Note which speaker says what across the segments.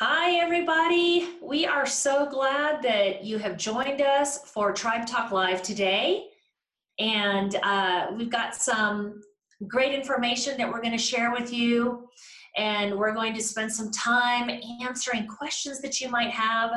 Speaker 1: Hi, everybody. We are so glad that you have joined us for Tribe Talk Live today. And uh, we've got some great information that we're going to share with you. And we're going to spend some time answering questions that you might have.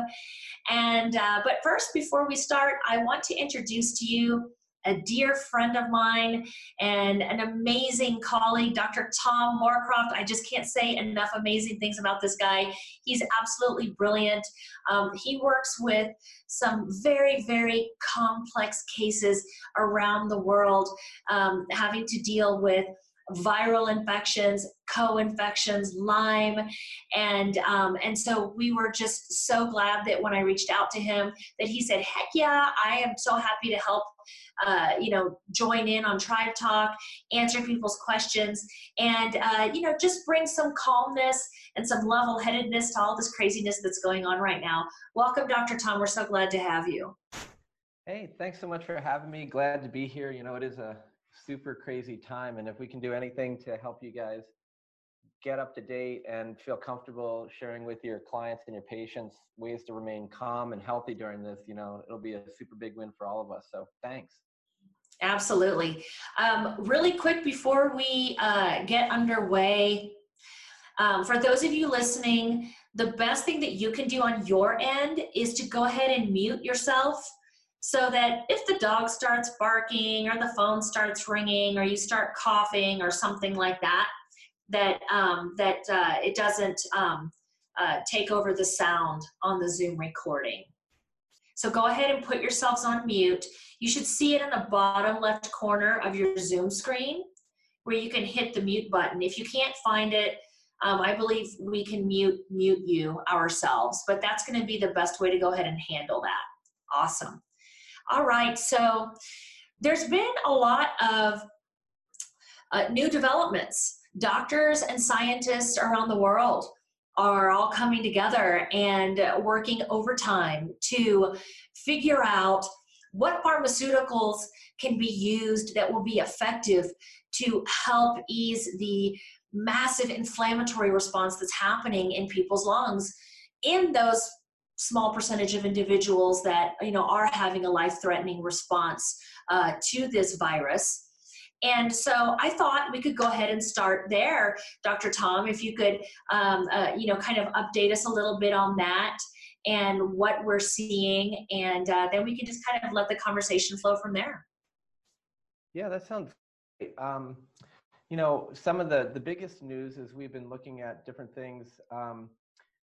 Speaker 1: And uh, but first, before we start, I want to introduce to you a dear friend of mine and an amazing colleague, Dr. Tom Moorcroft. I just can't say enough amazing things about this guy. He's absolutely brilliant. Um, he works with some very, very complex cases around the world, um, having to deal with viral infections, co-infections, Lyme, and um, and so we were just so glad that when I reached out to him, that he said, "Heck yeah, I am so happy to help." Uh, you know, join in on Tribe Talk, answer people's questions, and uh, you know, just bring some calmness and some level-headedness to all this craziness that's going on right now. Welcome, Dr. Tom. We're so glad to have you.
Speaker 2: Hey, thanks so much for having me. Glad to be here. You know, it is a super crazy time. And if we can do anything to help you guys get up to date and feel comfortable sharing with your clients and your patients ways to remain calm and healthy during this, you know, it'll be a super big win for all of us. So thanks.
Speaker 1: Absolutely. Um, really quick before we uh, get underway, um, for those of you listening, the best thing that you can do on your end is to go ahead and mute yourself so that if the dog starts barking or the phone starts ringing or you start coughing or something like that, that um, that uh, it doesn't um, uh, take over the sound on the Zoom recording. So go ahead and put yourselves on mute. You should see it in the bottom left corner of your Zoom screen where you can hit the mute button. If you can't find it, um, I believe we can mute mute you ourselves, but that's going to be the best way to go ahead and handle that. Awesome. All right, so there's been a lot of uh, new developments. Doctors and scientists around the world are all coming together and working overtime to figure out what pharmaceuticals can be used that will be effective to help ease the massive inflammatory response that's happening in people's lungs in those small percentage of individuals that you know are having a life-threatening response uh, to this virus. And so I thought we could go ahead and start there, Dr. Tom, if you could, um, uh, you know, kind of update us a little bit on that and what we're seeing, and uh, then we can just kind of let the conversation flow from there.
Speaker 2: Yeah, that sounds great. Um, you know, some of the the biggest news is we've been looking at different things. Um,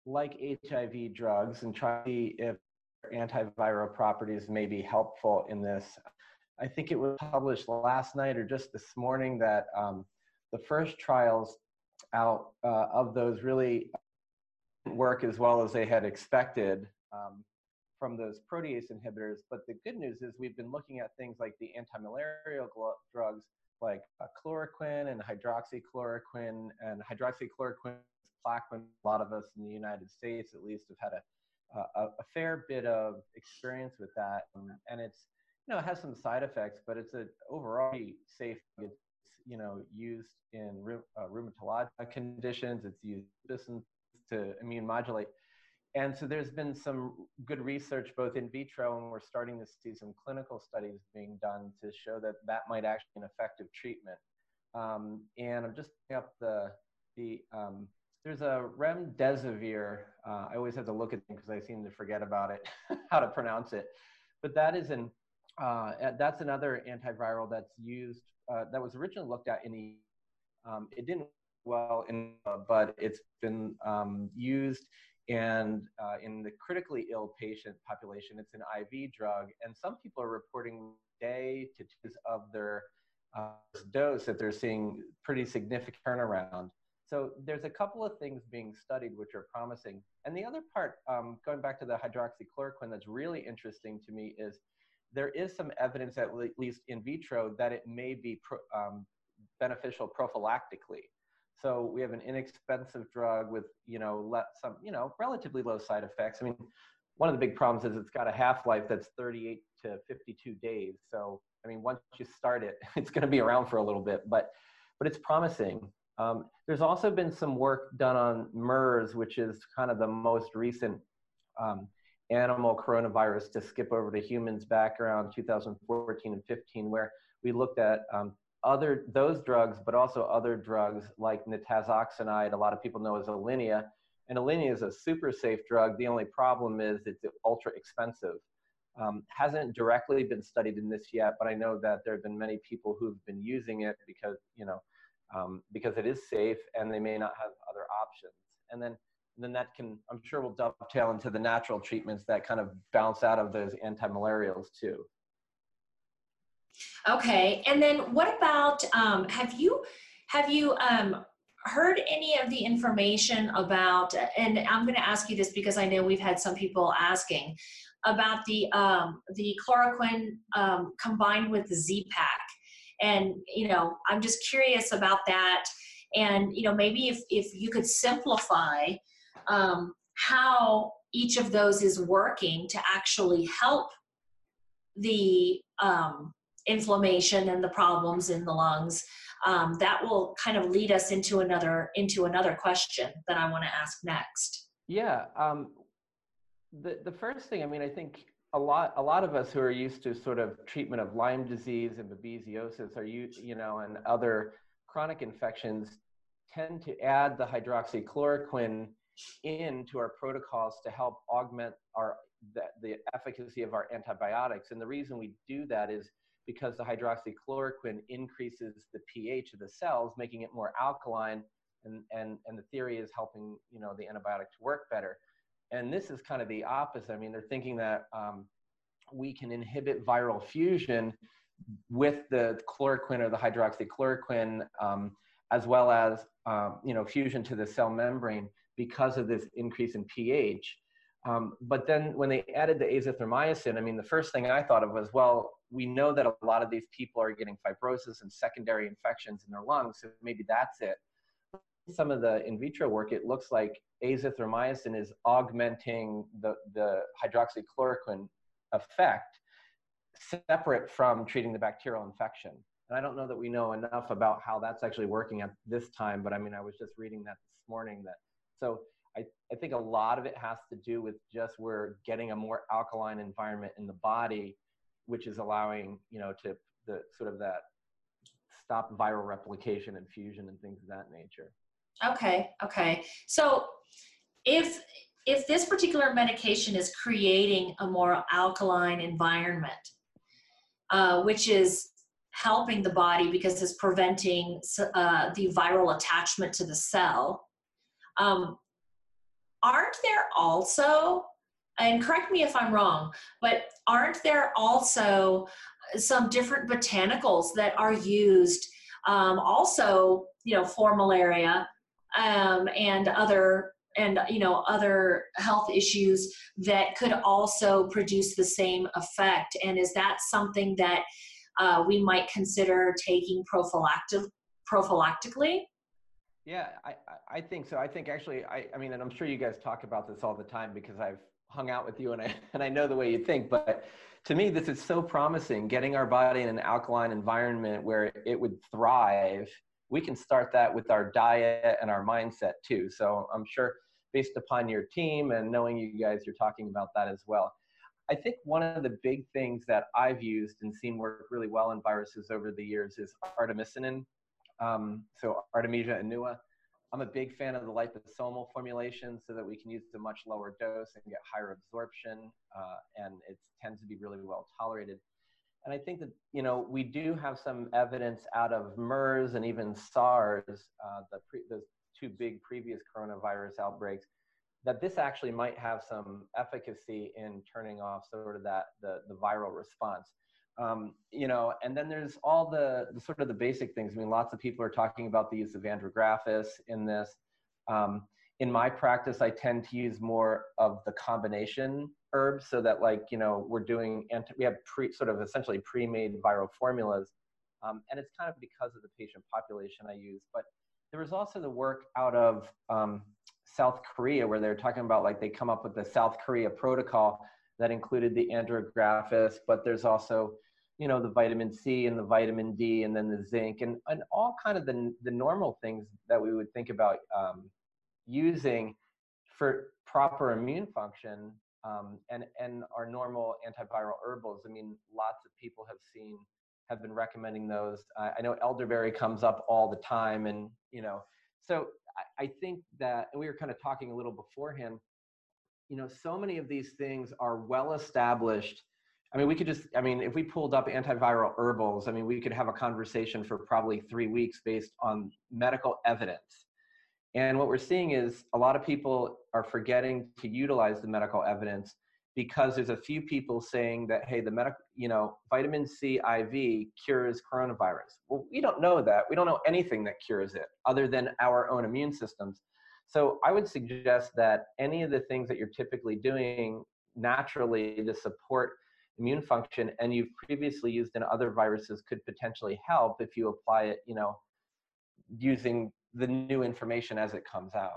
Speaker 2: like HIV drugs and try to see if antiviral properties may be helpful in this. I think it was published last night or just this morning that um, the first trials out uh, of those really work as well as they had expected um, from those protease inhibitors. But the good news is we've been looking at things like the antimalarial drugs like uh, chloroquine and hydroxychloroquine and hydroxychloroquine A lot of us in the United States at least have had a, a, a fair bit of experience with that. Um, and it's, you know, it has some side effects, but it's a overall safe. It's, you know, used in uh, rheumatologic conditions. It's used to immune modulate. And so there's been some good research both in vitro and we're starting to see some clinical studies being done to show that that might actually be an effective treatment. Um, and I'm just putting up the, the um, there's a remdesivir. Uh, I always have to look at them because I seem to forget about it, how to pronounce it. But that is an uh, that's another antiviral that's used uh, that was originally looked at in the um, it didn't well in uh, but it's been um, used and uh, in the critically ill patient population it's an IV drug and some people are reporting day to two of their uh, dose that they're seeing pretty significant turnaround. So there's a couple of things being studied which are promising. And the other part, um, going back to the hydroxychloroquine, that's really interesting to me is there is some evidence, at least in vitro, that it may be pro, um, beneficial prophylactically. So we have an inexpensive drug with, you know, some, you know, relatively low side effects. I mean, one of the big problems is it's got a half-life that's 38 to 52 days. So, I mean, once you start it, it's going to be around for a little bit, but, but it's promising. Um, there's also been some work done on MERS, which is kind of the most recent um, animal coronavirus to skip over to humans back around 2014 and 15, where we looked at um, other those drugs, but also other drugs like nitazoxanide. A lot of people know as Alinia, and Alinia is a super safe drug. The only problem is it's ultra expensive. Um, hasn't directly been studied in this yet, but I know that there have been many people who've been using it because you know um, because it is safe and they may not have other options. And then then that can I'm sure will dovetail into the natural treatments that kind of bounce out of those anti-malarials too.
Speaker 1: Okay, and then what about um, have you have you um, heard any of the information about? And I'm going to ask you this because I know we've had some people asking about the um, the chloroquine um, combined with the Z-Pak, and you know I'm just curious about that, and you know maybe if if you could simplify um, how each of those is working to actually help the um, inflammation and the problems in the lungs um, that will kind of lead us into another into another question that i want to ask next.
Speaker 2: Yeah um, the, the first thing i mean i think a lot a lot of us who are used to sort of treatment of lyme disease and babesiosis are you you know and other chronic infections tend to add the hydroxychloroquine into our protocols to help augment our the, the efficacy of our antibiotics and the reason we do that is because the hydroxychloroquine increases the pH of the cells, making it more alkaline, and, and, and the theory is helping you know the antibiotic to work better. And this is kind of the opposite. I mean, they're thinking that um, we can inhibit viral fusion with the chloroquine or the hydroxychloroquine, um, as well as um, you know fusion to the cell membrane because of this increase in pH. Um, but then when they added the azithromycin, I mean, the first thing I thought of was, well, we know that a lot of these people are getting fibrosis and secondary infections in their lungs, so maybe that's it. Some of the in vitro work, it looks like azithromycin is augmenting the, the hydroxychloroquine effect separate from treating the bacterial infection. And I don't know that we know enough about how that's actually working at this time, but I mean, I was just reading that this morning that, so I, I think a lot of it has to do with just we're getting a more alkaline environment in the body which is allowing you know to the sort of that stop viral replication and fusion and things of that nature
Speaker 1: okay okay. So if if this particular medication is creating a more alkaline environment uh, which is helping the body because it's preventing uh, the viral attachment to the cell um, aren't there also and correct me if I'm wrong, but aren't there also some different botanicals that are used um, also, you know, for malaria um, and other and you know other health issues that could also produce the same effect and is that something that uh, we might consider taking prophylactic prophylactically
Speaker 2: yeah I, I think so i think actually I, I mean and i'm sure you guys talk about this all the time because i've hung out with you and I, and I know the way you think, but to me, this is so promising getting our body in an alkaline environment where it would thrive. We can start that with our diet and our mindset too. So I'm sure based upon your team and knowing you guys, you're talking about that as well. I think one of the big things that I've used and seen work really well in viruses over the years is artemisinin. Um, so Artemisia annua. I'm a big fan of the liposomal formulation so that we can use a much lower dose and get higher absorption, uh, and it tends to be really well tolerated. And I think that you know we do have some evidence out of MERS and even SARS, uh, the pre- those two big previous coronavirus outbreaks, that this actually might have some efficacy in turning off sort of that the, the viral response. Um, you know, and then there's all the, the, sort of the basic things. I mean, lots of people are talking about the use of andrographis in this. Um, in my practice, I tend to use more of the combination herbs so that like, you know, we're doing, anti- we have pre sort of essentially pre-made viral formulas. Um, and it's kind of because of the patient population I use. But there was also the work out of um, South Korea where they're talking about like they come up with the South Korea protocol that included the andrographis, but there's also you know, the vitamin C and the vitamin D and then the zinc and, and all kind of the, the normal things that we would think about um, using for proper immune function um, and, and our normal antiviral herbals. I mean, lots of people have seen, have been recommending those. I, I know elderberry comes up all the time and, you know, so I, I think that, and we were kind of talking a little beforehand, you know, so many of these things are well established I mean, we could just, I mean, if we pulled up antiviral herbals, I mean, we could have a conversation for probably three weeks based on medical evidence. And what we're seeing is a lot of people are forgetting to utilize the medical evidence because there's a few people saying that, hey, the medical, you know, vitamin C IV cures coronavirus. Well, we don't know that. We don't know anything that cures it other than our own immune systems. So I would suggest that any of the things that you're typically doing naturally to support immune function and you've previously used in other viruses could potentially help if you apply it, you know, using the new information as it comes out.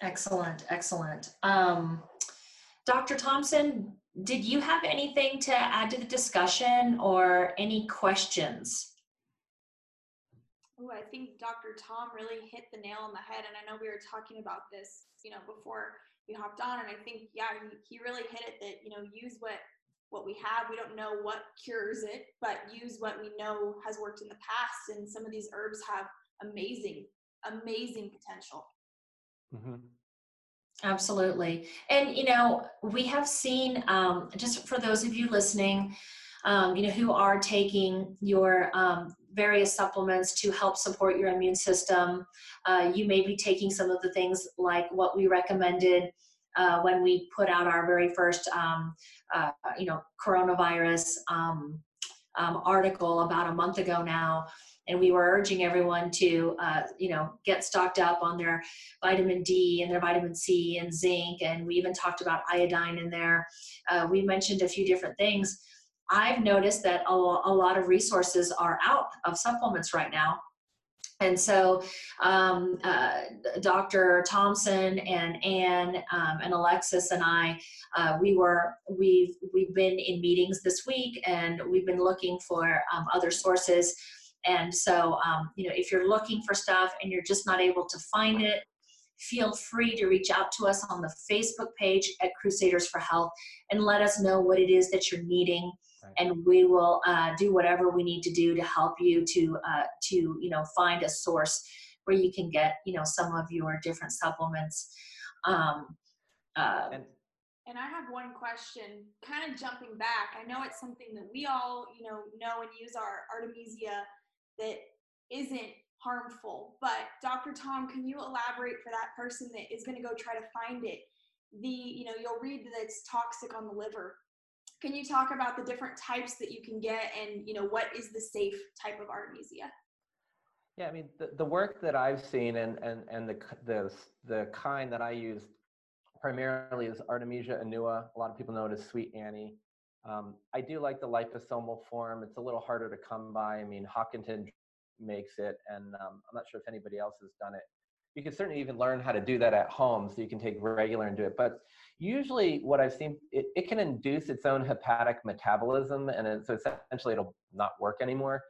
Speaker 1: Excellent, excellent. Um, Dr. Thompson, did you have anything to add to the discussion or any questions?
Speaker 3: Oh, I think Dr. Tom really hit the nail on the head. And I know we were talking about this, you know, before we hopped on and i think yeah he, he really hit it that you know use what what we have we don't know what cures it but use what we know has worked in the past and some of these herbs have amazing amazing potential
Speaker 1: mm-hmm. absolutely and you know we have seen um, just for those of you listening um, you know who are taking your um, various supplements to help support your immune system. Uh, you may be taking some of the things like what we recommended uh, when we put out our very first, um, uh, you know, coronavirus um, um, article about a month ago now. And we were urging everyone to, uh, you know, get stocked up on their vitamin D and their vitamin C and zinc. And we even talked about iodine in there. Uh, we mentioned a few different things I've noticed that a, a lot of resources are out of supplements right now. And so, um, uh, Dr. Thompson and Anne um, and Alexis and I, uh, we were we've we've been in meetings this week, and we've been looking for um, other sources. And so, um, you know, if you're looking for stuff and you're just not able to find it, feel free to reach out to us on the Facebook page at Crusaders for Health and let us know what it is that you're needing and we will uh, do whatever we need to do to help you to uh, to you know find a source where you can get you know some of your different supplements. Um,
Speaker 3: uh, and, and i have one question kind of jumping back. I know it's something that we all you know know and use our artemisia that isn't harmful but dr tom can you elaborate for that person that is going to go try to find it? The you know you'll read that it's toxic on the liver can you talk about the different types that you can get and you know what is the safe type of artemisia?
Speaker 2: Yeah i mean the, the work that i've seen and and and the the the kind that i use primarily is artemisia annua. A lot of people know it as sweet annie. Um, i do like the liposomal form. It's a little harder to come by. I mean hawkinson makes it and um, i'm not sure if anybody else has done it you can certainly even learn how to do that at home so you can take regular and do it but usually what i've seen it, it can induce its own hepatic metabolism and it, so essentially it'll not work anymore.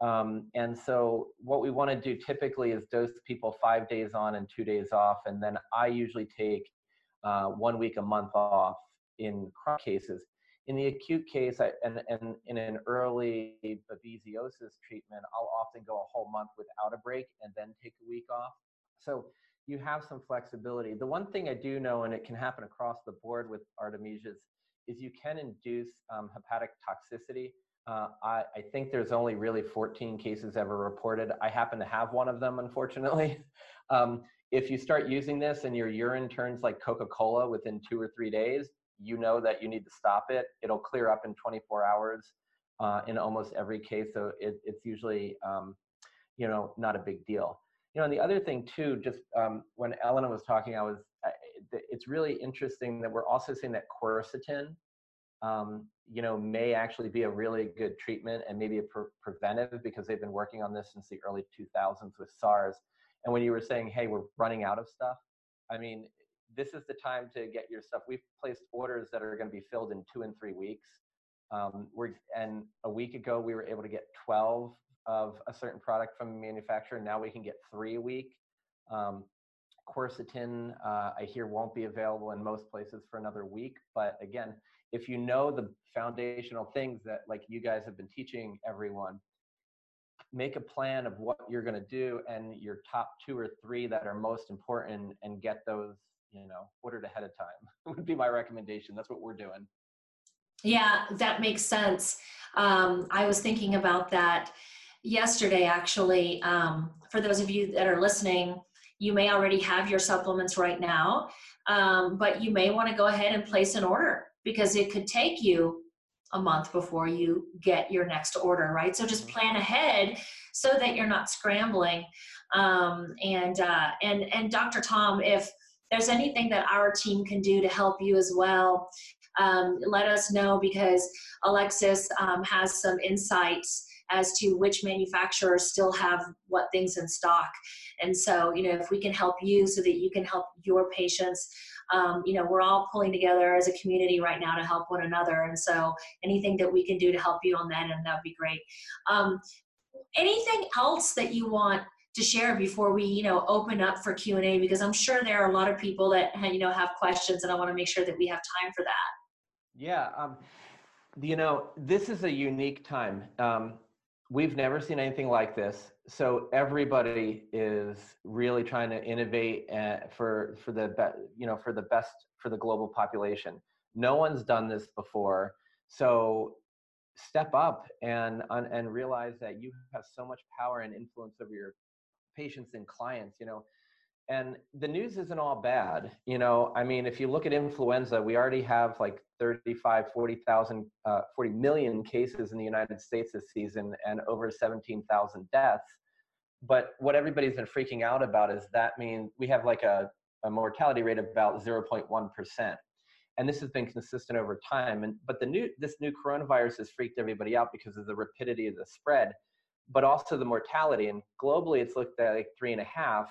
Speaker 2: Um, and so what we want to do typically is dose people five days on and two days off and then i usually take uh, one week a month off in chronic cases. In the acute case I, and, and in an early babesiosis treatment i'll often go a whole month without a break and then take a week off so you have some flexibility. The one thing I do know, and it can happen across the board with artemisias, is you can induce um, hepatic toxicity. Uh, I, I, think there's only really 14 cases ever reported. I happen to have one of them, unfortunately. um, if you start using this and your urine turns like Coca-Cola within two or three days, you know that you need to stop it. It'll clear up in 24 hours uh, in almost every case. So it, it's usually, um, you know, not a big deal you know, and the other thing too, just um, when Elena was talking, I was, it's really interesting that we're also seeing that quercetin, um, you know, may actually be a really good treatment and maybe a pre- preventive because they've been working on this since the early 2000s with SARS. And when you were saying, hey, we're running out of stuff, I mean, this is the time to get your stuff. We've placed orders that are going to be filled in two and three weeks. Um, we're, and a week ago, we were able to get 12 of a certain product from a manufacturer. Now we can get three a week. Um, quercetin, uh, I hear won't be available in most places for another week. But again, if you know the foundational things that like you guys have been teaching everyone, make a plan of what you're going to do and your top two or three that are most important and get those you know ordered ahead of time would be my recommendation that's what we're doing
Speaker 1: yeah that makes sense um, i was thinking about that yesterday actually um, for those of you that are listening you may already have your supplements right now um, but you may want to go ahead and place an order because it could take you a month before you get your next order, right? So just mm-hmm. plan ahead so that you're not scrambling. Um, and uh, and and Dr. Tom, if there's anything that our team can do to help you as well, um, let us know because Alexis um, has some insights as to which manufacturers still have what things in stock. And so, you know, if we can help you so that you can help your patients um, you know, we're all pulling together as a community right now to help one another. And so anything that we can do to help you on that, and that would be great. Um, anything else that you want to share before we, you know, open up for Q&A? Because I'm sure there are a lot of people that, you know, have questions and I want to make sure that we have time for that.
Speaker 2: Yeah. Um, you know, this is a unique time. Um, we've never seen anything like this. So everybody is really trying to innovate uh, for for the be- you know for the best for the global population. No one's done this before. So step up and and realize that you have so much power and influence over your patients and clients you know? And the news isn't all bad you know? I mean if you look at influenza we already have like 35 40,000 uh, 40 million cases in the united states this season and over 17,000 deaths. But what everybody's been freaking out about is that means we have like a, a mortality rate of about 0.1% and this has been consistent over time. And but the new this new coronavirus has freaked everybody out because of the rapidity of the spread but also the mortality. And globally it's looked at like three and a half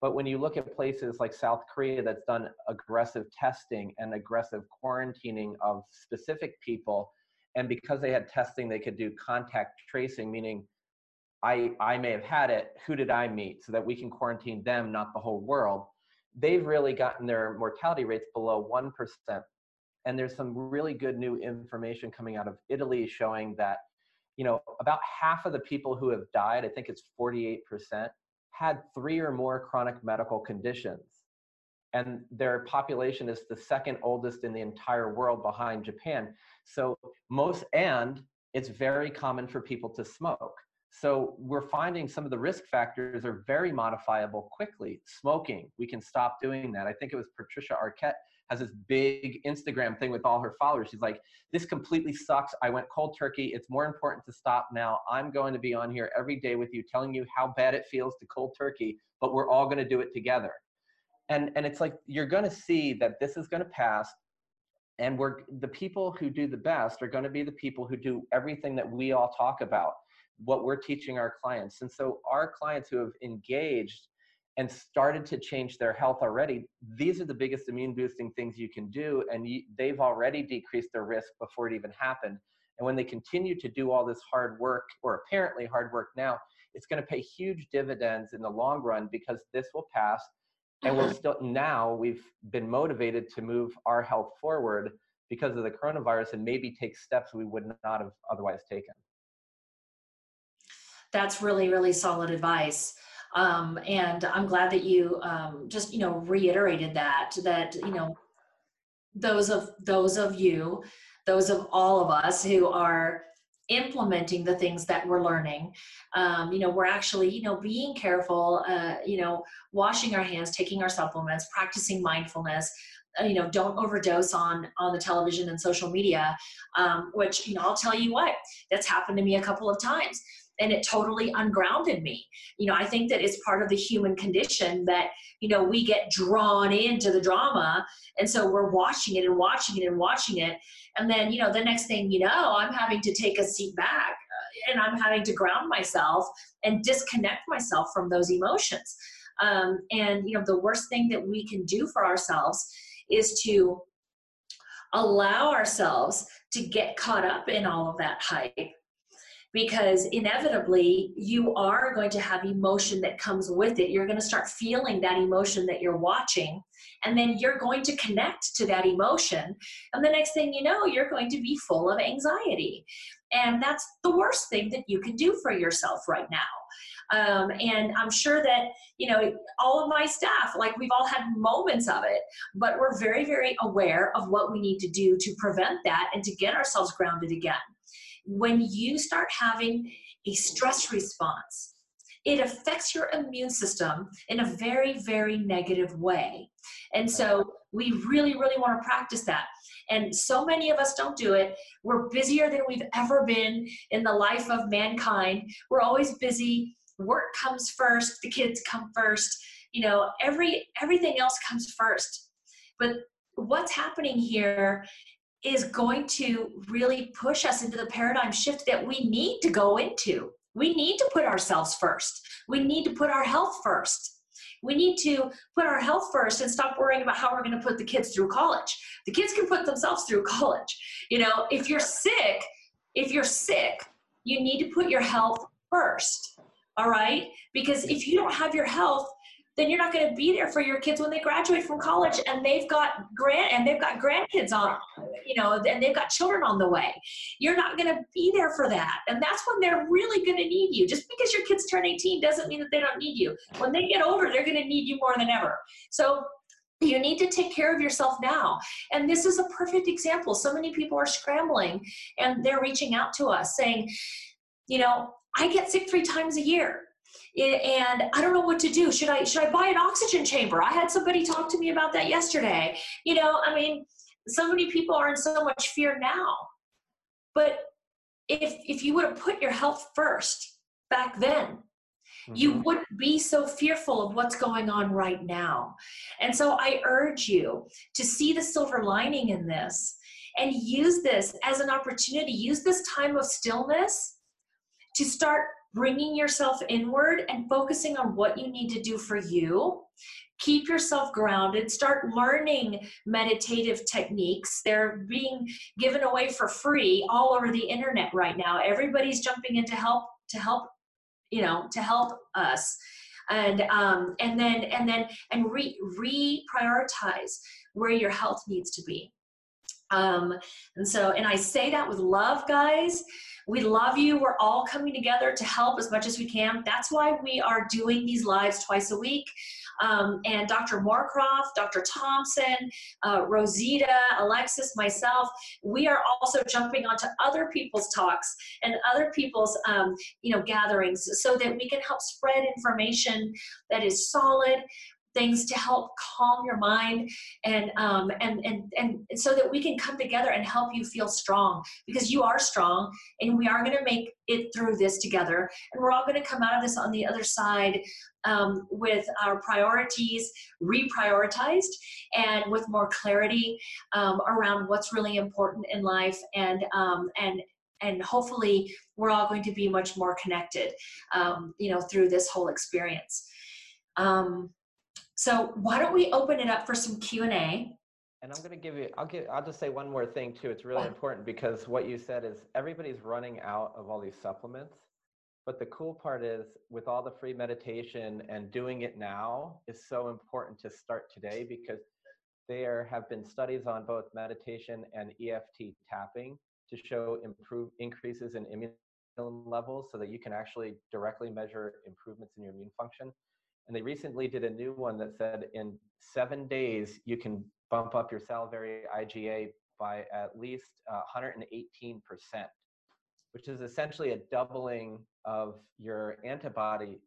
Speaker 2: but when you look at places like South Korea that's done aggressive testing and aggressive quarantining of specific people, and because they had testing, they could do contact tracing, meaning I, I may have had it, who did I meet, so that we can quarantine them, not the whole world. They've really gotten their mortality rates below 1%. And there's some really good new information coming out of Italy showing that, you know, about half of the people who have died, I think it's 48%, had three or more chronic medical conditions. And their population is the second oldest in the entire world behind Japan. So, most, and it's very common for people to smoke. So, we're finding some of the risk factors are very modifiable quickly. Smoking, we can stop doing that. I think it was Patricia Arquette has this big Instagram thing with all her followers. She's like, this completely sucks. I went cold turkey. It's more important to stop now. I'm going to be on here every day with you telling you how bad it feels to cold turkey, but we're all going to do it together. And, and it's like, you're going to see that this is going to pass. And we're the people who do the best are going to be the people who do everything that we all talk about, what we're teaching our clients. And so our clients who have engaged and started to change their health already, these are the biggest immune boosting things you can do. And you, they've already decreased their risk before it even happened. And when they continue to do all this hard work, or apparently hard work now, it's going to pay huge dividends in the long run because this will pass. And we're still now we've been motivated to move our health forward because of the coronavirus and maybe take steps we would not have otherwise taken.
Speaker 1: That's really, really solid advice. Um, and I'm glad that you um, just you know reiterated that that you know those of those of you, those of all of us who are implementing the things that we're learning um, you know we're actually you know being careful uh, you know washing our hands taking our supplements practicing mindfulness uh, you know don't overdose on on the television and social media um, which you know i'll tell you what that's happened to me a couple of times and it totally ungrounded me. You know i think that it's part of the human condition that you know we get drawn into the drama and so we're watching it and watching it and watching it. And then you know the next thing you know i'm having to take a seat back uh, and i'm having to ground myself and disconnect myself from those emotions. Um, and you know, the worst thing that we can do for ourselves is to allow ourselves to get caught up in all of that hype because inevitably you are going to have emotion that comes with it. You're going to start feeling that emotion that you're watching, and then you're going to connect to that emotion. And the next thing you know, you're going to be full of anxiety. And that's the worst thing that you can do for yourself right now. Um, and I'm sure that, you know, all of my staff, like we've all had moments of it, but we're very, very aware of what we need to do to prevent that and to get ourselves grounded again. When you start having a stress response, it affects your immune system in a very, very negative way. And so we really, really want to practice that. And so many of us don't do it. We're busier than we've ever been in the life of mankind. We're always busy. Work comes first, the kids come first. You know, every everything else comes first. But what's happening here is going to really push us into the paradigm shift that we need to go into. We need to put ourselves first. We need to put our health first. We need to put our health first and stop worrying about how we're going to put the kids through college. The kids can put themselves through college. You know, if you're sick, if you're sick, you need to put your health first. All right? Because if you don't have your health, then you're not going to be there for your kids when they graduate from college and they've got grand and they've got grandkids on you know and they've got children on the way. You're not going to be there for that. And that's when they're really going to need you. Just because your kids turn 18 doesn't mean that they don't need you. When they get older they're going to need you more than ever. So you need to take care of yourself now. And this is a perfect example. So many people are scrambling and they're reaching out to us saying, you know, I get sick three times a year and I don't know what to do. Should I should I buy an oxygen chamber? I had somebody talk to me about that yesterday. You know, I mean, so many people are in so much fear now. But if if you would have put your health first back then, mm-hmm. you wouldn't be so fearful of what's going on right now. And so I urge you to see the silver lining in this and use this as an opportunity. Use this time of stillness to start bringing yourself inward and focusing on what you need to do for you. Keep yourself grounded. Start learning meditative techniques. They're being given away for free all over the internet right now. Everybody's jumping in to help to help, you know, to help us. And um, and then and then and re reprioritize where your health needs to be. Um, and so, and I say that with love, guys. We love you. We're all coming together to help as much as we can. That's why we are doing these lives twice a week. Um, and Dr. Moorcroft, Dr. Thompson, uh, Rosita, Alexis, myself, we are also jumping onto other people's talks and other people's um, you know gatherings so that we can help spread information that is solid things to help calm your mind and um, and and and so that we can come together and help you feel strong because you are strong and we are going to make it through this together. And we're all going to come out of this on the other side um, with our priorities reprioritized and with more clarity um, around what's really important in life and um, and and hopefully we're all going to be much more connected um, you know through this whole experience. Um, so why don't we open it up for some Q&A?
Speaker 2: And I'm going to give you, I'll give, I'll just say one more thing too. It's really important because what you said is everybody's running out of all these supplements. But the cool part is with all the free meditation and doing it now is so important to start today because there have been studies on both meditation and EFT tapping to show improve increases in immune levels so that you can actually directly measure improvements in your immune function. And they recently did a new one that said in seven days, you can bump up your salivary IgA by at least uh, 118%, which is essentially a doubling of your antibody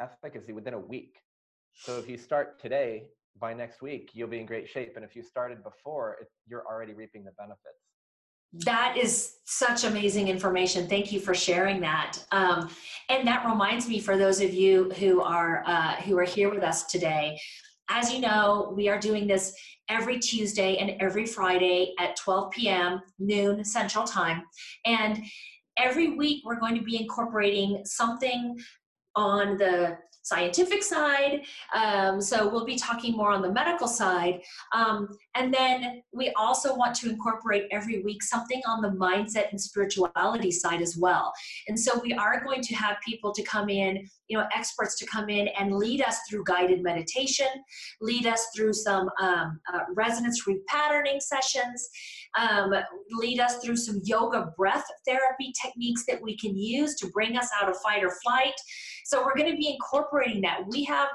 Speaker 2: efficacy within a week. So if you start today, by next week, you'll be in great shape. And if you started before, it, you're already reaping the benefits
Speaker 1: that is such amazing information. Thank you for sharing that. Um, and that reminds me, for those of you who are uh, who are here with us today, as you know, we are doing this every Tuesday and every Friday at 12 p.m. noon Central Time, and every week we're going to be incorporating something on the scientific side. Um, so we'll be talking more on the medical side. Um, and then we also want to incorporate every week something on the mindset and spirituality side as well. And so we are going to have people to come in, you know, experts to come in and lead us through guided meditation, lead us through some um, uh, resonance repatterning sessions, um, lead us through some yoga breath therapy techniques that we can use to bring us out of fight or flight. So we're going to be incorporating that. We have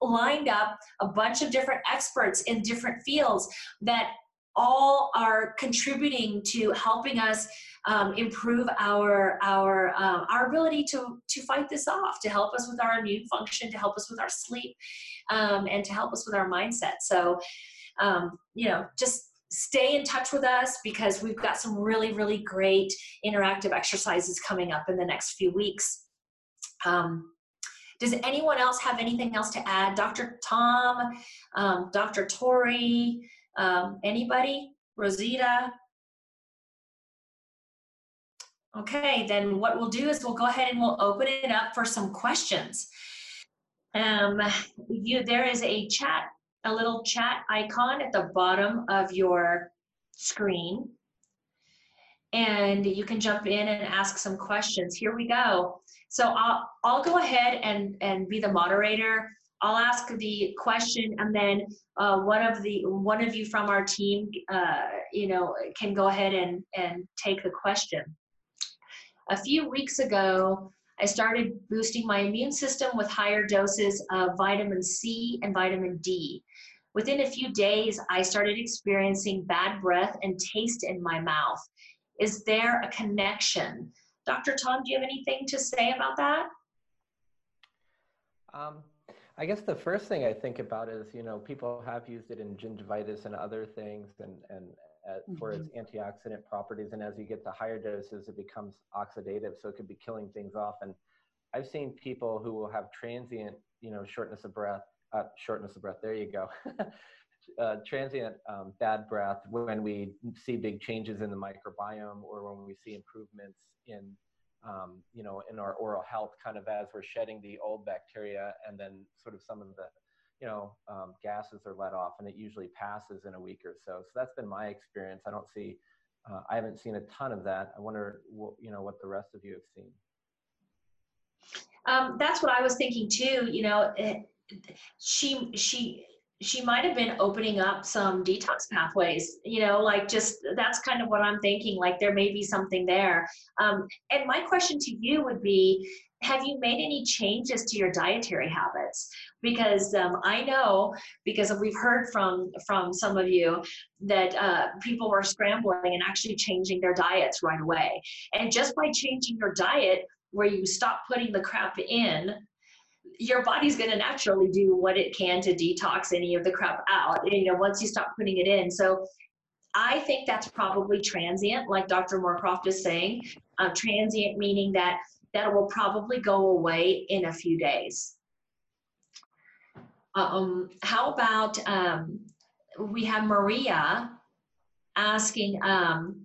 Speaker 1: lined up a bunch of different experts in different fields that all are contributing to helping us um, improve our our um, our ability to to fight this off, to help us with our immune function, to help us with our sleep, um, and to help us with our mindset. So, um, you know, just stay in touch with us because we've got some really really great interactive exercises coming up in the next few weeks. Um, does anyone else have anything else to add? Dr. Tom, um, Dr. Tori, um, anybody? Rosita? Okay, then what we'll do is we'll go ahead and we'll open it up for some questions. Um, you, there is a chat, a little chat icon at the bottom of your screen. And you can jump in and ask some questions. Here we go. So I'll, I'll go ahead and, and be the moderator. I'll ask the question and then uh, one of the one of you from our team, uh, you know, can go ahead and, and take the question. A few weeks ago, I started boosting my immune system with higher doses of vitamin C and vitamin D. Within a few days, I started experiencing bad breath and taste in my mouth. Is there a connection? Dr. Tom, do you have anything to say about that?
Speaker 2: Um, I guess the first thing I think about is, you know, people have used it in gingivitis and other things and, and uh, for its mm-hmm. antioxidant properties. And as you get to higher doses, it becomes oxidative. So it could be killing things off. And I've seen people who will have transient, you know, shortness of breath, uh, shortness of breath, there you go. uh, transient um, bad breath when we see big changes in the microbiome or when we see improvements in um, you know in our oral health kind of as we're shedding the old bacteria and then sort of some of the you know um, gases are let off and it usually passes in a week or so. So that's been my experience. I don't see uh, i haven't seen a ton of that. I wonder what, you know what the rest of you have seen.
Speaker 1: Um, that's what i was thinking too you know it, she she she might have been opening up some detox pathways you know like just that's kind of what i'm thinking like there may be something there. Um, and my question to you would be have you made any changes to your dietary habits? Because um, i know because we've heard from from some of you that uh, people were scrambling and actually changing their diets right away. And just by changing your diet where you stop putting the crap in your body's going to naturally do what it can to detox any of the crap out you know once you stop putting it in. So i think that's probably transient like dr moorcroft is saying. Uh, transient meaning that that will probably go away in a few days. Um, how about um, we have maria asking um,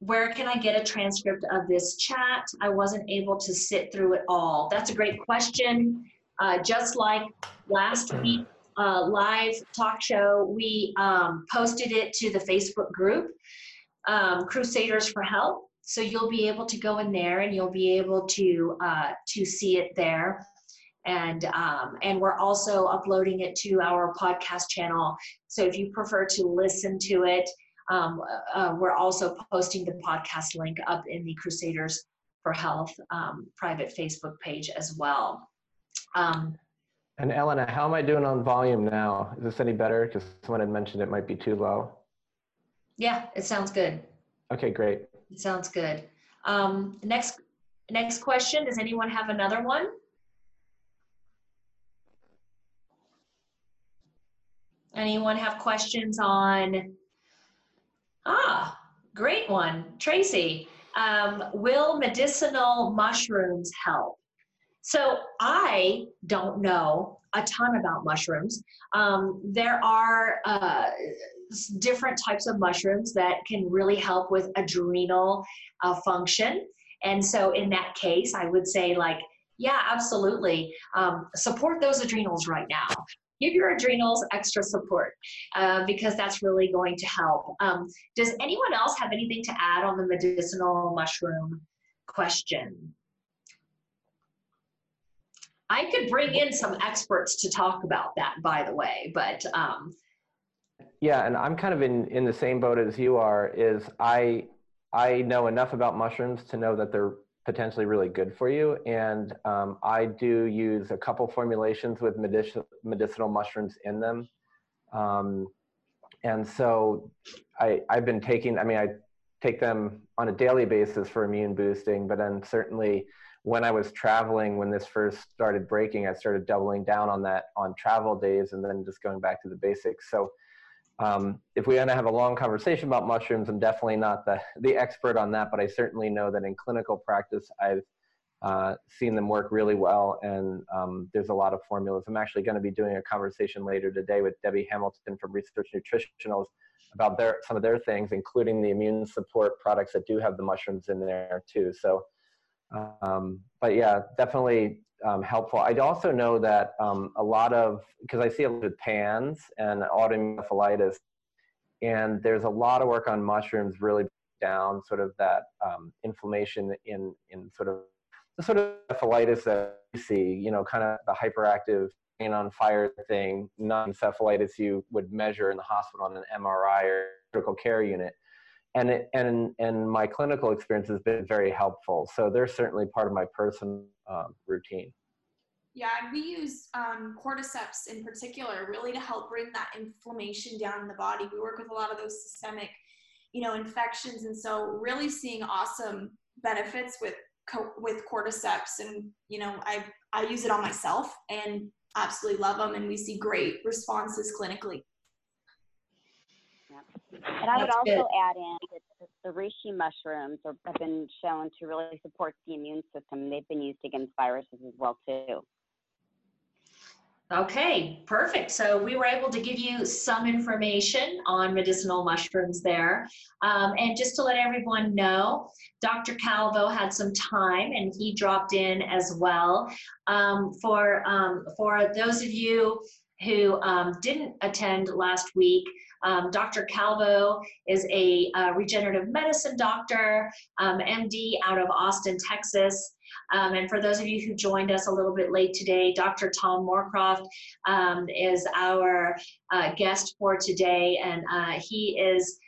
Speaker 1: where can I get a transcript of this chat? I wasn't able to sit through it all. That's a great question. Uh, just like last week, uh, live talk show, we um, posted it to the Facebook group, um, Crusaders for Health. So you'll be able to go in there and you'll be able to uh, to see it there. And um, and we're also uploading it to our podcast channel. So if you prefer to listen to it, um, uh, we're also posting the podcast link up in the Crusaders for Health um, private Facebook page as well. Um,
Speaker 2: and Elena, how am I doing on volume now? Is this any better? Because someone had mentioned it might be too low.
Speaker 1: Yeah, it sounds good.
Speaker 2: Okay, great.
Speaker 1: It sounds good. Um, next, next question. Does anyone have another one? Anyone have questions on Ah, great one. Tracy, um, will medicinal mushrooms help? So I don't know a ton about mushrooms. Um, there are uh, different types of mushrooms that can really help with adrenal uh, function. And so in that case, I would say like Yeah, absolutely. Um, support those adrenals right now. Give your adrenals extra support uh, because that's really going to help. Um, does anyone else have anything to add on the medicinal mushroom question? I could bring in some experts to talk about that, by the way, but um,
Speaker 2: yeah, and I'm kind of in in the same boat as you are. Is I I know enough about mushrooms to know that they're potentially really good for you. And um, I do use a couple formulations with medicinal, medicinal mushrooms in them. Um, and so I, I've been taking, I mean, I take them on a daily basis for immune boosting, but then certainly when I was traveling, when this first started breaking, I started doubling down on that on travel days and then just going back to the basics. So um, if we want to have a long conversation about mushrooms, I'm definitely not the, the expert on that, but I certainly know that in clinical practice, I've uh, seen them work really well, and um, there's a lot of formulas. I'm actually going to be doing a conversation later today with Debbie Hamilton from Research Nutritionals about their some of their things, including the immune support products that do have the mushrooms in there too. So, um, but yeah, definitely um, helpful. I also know that um, a lot of, because I see a lot of PANS and autoimmune and there's a lot of work on mushrooms really down sort of that um, inflammation in, in sort of the sort of encephalitis that you see, you know, kind of the hyperactive brain on fire thing, non encephalitis you would measure in the hospital on an MRI or critical care unit. And, it, and, and my clinical experience has been very helpful. So they're certainly part of my personal um, routine.
Speaker 3: Yeah, and we use um, cordyceps in particular really to help bring that inflammation down in the body. We work with a lot of those systemic, you know, infections, and so really seeing awesome benefits with with cordyceps. And you know, I I use it on myself and absolutely love them, and we see great responses clinically.
Speaker 4: And I would also good. add in that the reishi mushrooms are, have been shown to really support the immune system. They've been used against viruses as well too.
Speaker 1: Okay, perfect. So we were able to give you some information on medicinal mushrooms there. Um, and just to let everyone know, Dr. Calvo had some time and he dropped in as well. Um, for, um, for those of you who um, didn't attend last week, um, Dr. Calvo is a, a, regenerative medicine doctor, um, MD out of Austin, Texas. Um, and for those of you who joined us a little bit late today, Dr. Tom Moorcroft um, is our uh, guest for today, and uh, he is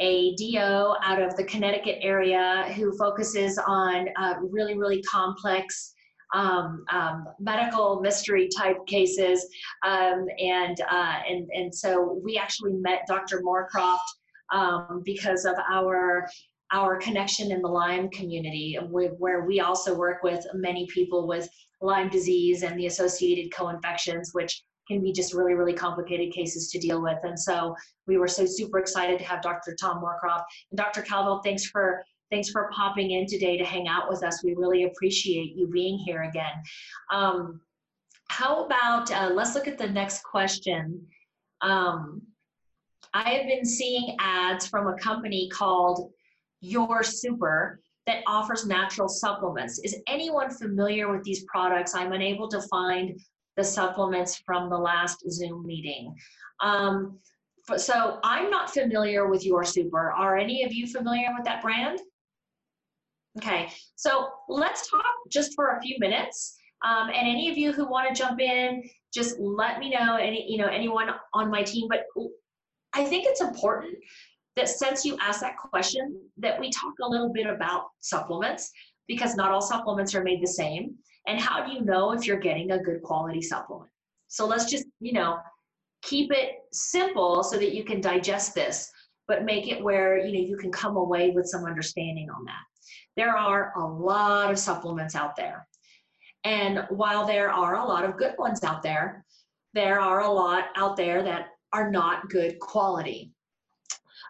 Speaker 1: a DO out of the Connecticut area who focuses on uh, really, really complex um, um, medical mystery type cases. Um, and, uh, and, and so we actually met Dr. Moorcroft um, because of our our connection in the Lyme community, where we also work with many people with Lyme disease and the associated co-infections, which can be just really, really complicated cases to deal with. And so we were so super excited to have Dr. Tom Moorcroft. And Dr. Calvo, thanks for thanks for popping in today to hang out with us. We really appreciate you being here again. Um, how about, uh, let's look at the next question. Um, I have been seeing ads from a company called your Super that offers natural supplements. Is anyone familiar with these products? I'm unable to find the supplements from the last Zoom meeting. Um, so I'm not familiar with Your Super. Are any of you familiar with that brand? Okay, so let's talk just for a few minutes. Um, and any of you who want to jump in, just let me know. Any, you know, anyone on my team. But I think it's important that since you asked that question, that we talk a little bit about supplements because not all supplements are made the same. And how do you know if you're getting a good quality supplement? So let's just, you know, keep it simple so that you can digest this, but make it where, you know, you can come away with some understanding on that. There are a lot of supplements out there. And while there are a lot of good ones out there, there are a lot out there that are not good quality.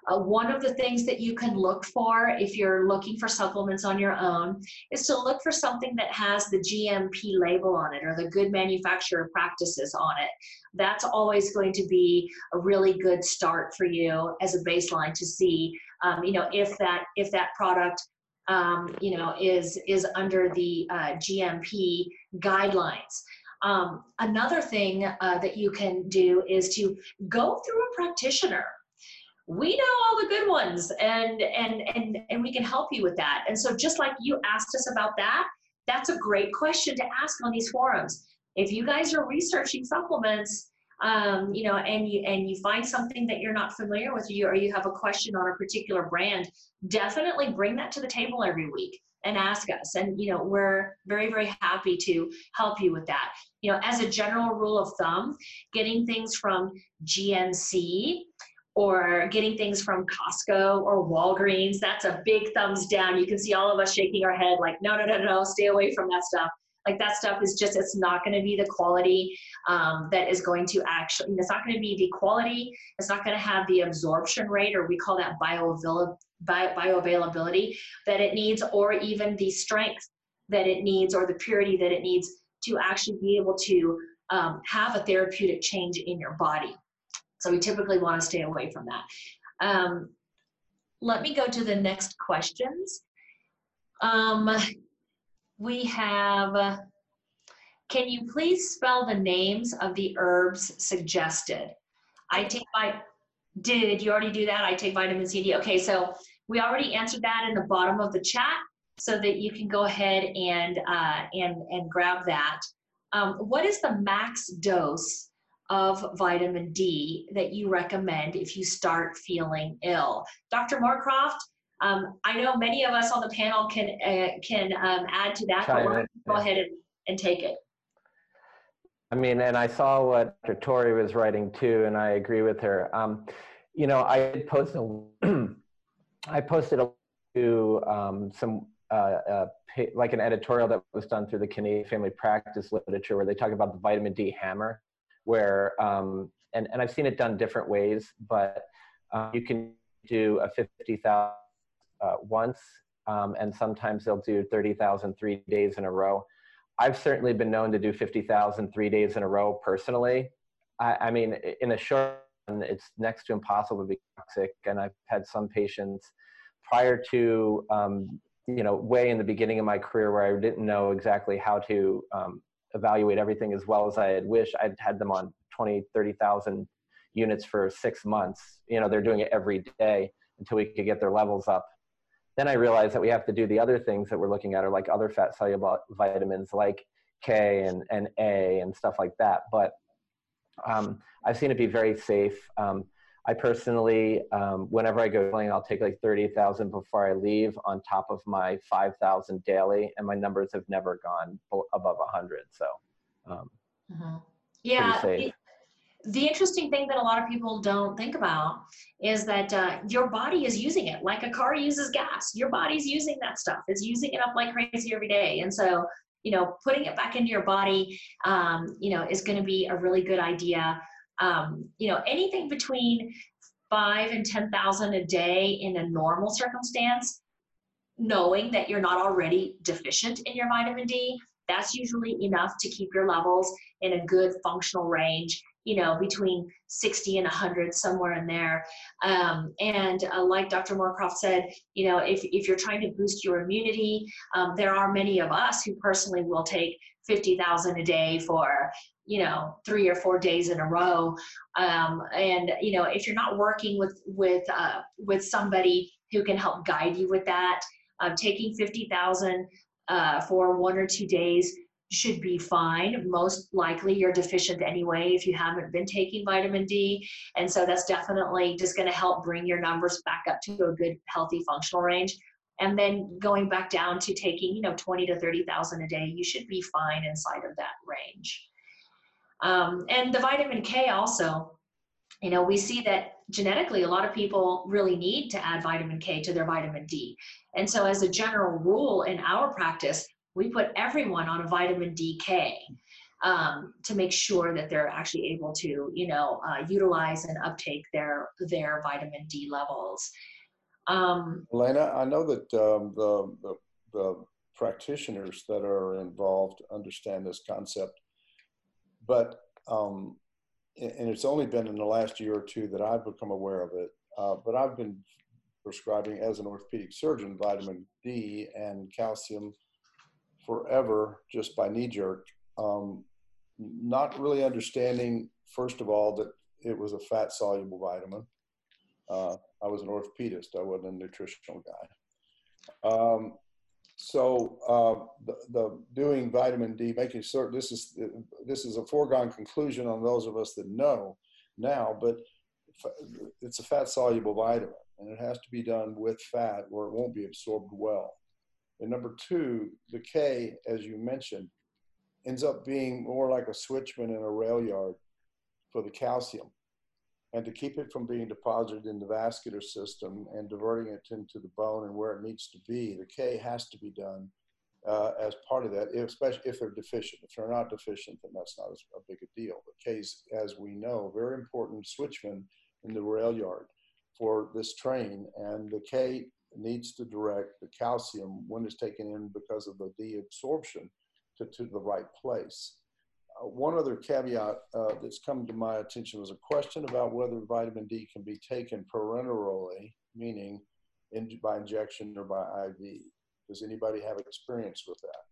Speaker 1: Uh, one of the things that you can look for if you're looking for supplements on your own is to look for something that has the GMP label on it or the good manufacturer practices on it. That's always going to be a really good start for you as a baseline to see, um, you know, if that if that product um, you know, is is under the uh, GMP guidelines. Um, another thing uh, that you can do is to go through a practitioner. We know all the good ones, and and and and we can help you with that. And so, just like you asked us about that, that's a great question to ask on these forums. If you guys are researching supplements, um, you know, and you and you find something that you're not familiar with, you or you have a question on a particular brand, definitely bring that to the table every week and ask us. And you know, we're very very happy to help you with that. You know, as a general rule of thumb, getting things from GNC or getting things from Costco or Walgreens, that's a big thumbs down. You can see all of us shaking our head like, no, no, no, no, stay away from that stuff like that stuff is just it's not going to be the quality um, that is going to actually it's not going to be the quality it's not going to have the absorption rate or we call that bioavailability that it needs or even the strength that it needs or the purity that it needs to actually be able to um, have a therapeutic change in your body. So we typically want to stay away from that. Um, let me go to the next questions. Um, we have, uh, can you please spell the names of the herbs suggested? I take my, did you already do that? I take vitamin C, D. Okay, so we already answered that in the bottom of the chat so that you can go ahead and, uh, and, and grab that. Um, what is the max dose of vitamin D that you recommend if you start feeling ill? Dr. Moorcroft, um, I know many of us on the panel can uh, can um, add to that, but we'll go ahead and, and take it.
Speaker 2: I mean, and I saw what Dr. Tori was writing too, and I agree with her. Um, you know, I posted a, I posted a, to um, some uh, uh, like an editorial that was done through the Canadian Family Practice literature, where they talk about the vitamin D hammer, where um, and and I've seen it done different ways, but uh, you can do a fifty thousand uh, once, um, and sometimes they'll do 30,000 three days in a row. I've certainly been known to do 50,000 three days in a row personally. I, I mean, in a short run, it's next to impossible to be toxic. And I've had some patients prior to, um, you know, way in the beginning of my career where I didn't know exactly how to um, evaluate everything as well as I had wished. I'd had them on 20, 30,000 units for six months. You know, they're doing it every day until we could get their levels up then I realized that we have to do the other things that we're looking at are like other fat soluble vitamins like K and, and A and stuff like that. But um, I've seen it be very safe. Um, I personally, um, whenever I go playing, I'll take like 30,000 before I leave on top of my 5,000 daily, and my numbers have never gone above 100. So, um,
Speaker 1: mm-hmm. yeah, the interesting thing that a lot of people don't think about is that uh, your body is using it like a car uses gas. Your body's using that stuff. It's using it up like crazy every day. And so, you know, putting it back into your body, um, you know, is going to be a really good idea. Um, you know, anything between five and 10,000 a day in a normal circumstance, knowing that you're not already deficient in your vitamin D, that's usually enough to keep your levels in a good functional range you know, between 60 and 100, somewhere in there. Um, and uh, like Dr. Moorcroft said, you know, if, if you're trying to boost your immunity, um, there are many of us who personally will take 50,000 a day for, you know, three or four days in a row. Um, and, you know, if you're not working with, with, uh, with somebody who can help guide you with that, uh, taking 50,000 uh, for one or two days should be fine. Most likely you're deficient anyway if you haven't been taking vitamin D. And so that's definitely just going to help bring your numbers back up to a good, healthy, functional range. And then going back down to taking, you know, 20 to 30,000 a day, you should be fine inside of that range. Um, and the vitamin K also, you know, we see that genetically a lot of people really need to add vitamin K to their vitamin D. And so as a general rule in our practice, we put everyone on a vitamin DK um, to make sure that they're actually able to, you know, uh, utilize and uptake their their vitamin D levels. Um,
Speaker 5: Alinia, I know that um, the, the, the practitioners that are involved understand this concept, but um, and it's only been in the last year or two that I've become aware of it. Uh, but I've been prescribing as an orthopedic surgeon vitamin D and calcium forever just by knee jerk, um, not really understanding, first of all, that it was a fat soluble vitamin. Uh, I was an orthopedist, I wasn't a nutritional guy. Um, so uh, the, the, doing vitamin D, making certain this is this is a foregone conclusion on those of us that know now, but it's a fat soluble vitamin and it has to be done with fat or it won't be absorbed well. And number two, the K, as you mentioned, ends up being more like a switchman in a rail yard for the calcium. And to keep it from being deposited in the vascular system and diverting it into the bone and where it needs to be, the K has to be done uh, as part of that, especially if they're deficient. If they're not deficient, then that's not as a big a deal. But K's, as we know, very important switchman in the rail yard for this train. And the K needs to direct the calcium when it's taken in because of the deabsorption to, to the right place. Uh, one other caveat uh, that's come to my attention was a question about whether vitamin D can be taken parenterally, meaning in, by injection or by IV. Does anybody have experience with that?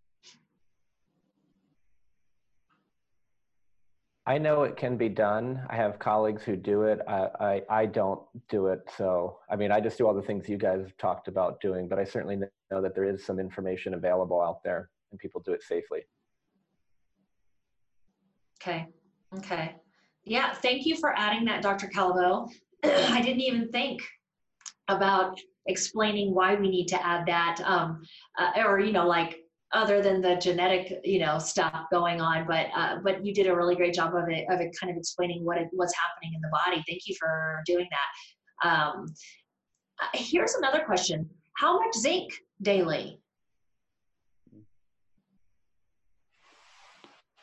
Speaker 2: I know it can be done. I have colleagues who do it. I, I, I, don't do it. So, I mean, I just do all the things you guys have talked about doing, but I certainly know that there is some information available out there and people do it safely.
Speaker 1: Okay. Okay. Yeah. Thank you for adding that, Dr. Calvo. I didn't even think about explaining why we need to add that, um, uh, or, you know, like other than the genetic you know stuff going on but uh, but you did a really great job of it of it kind of explaining what it, what's happening in the body. Thank you for doing that. Um, uh, here's another question. How much zinc daily?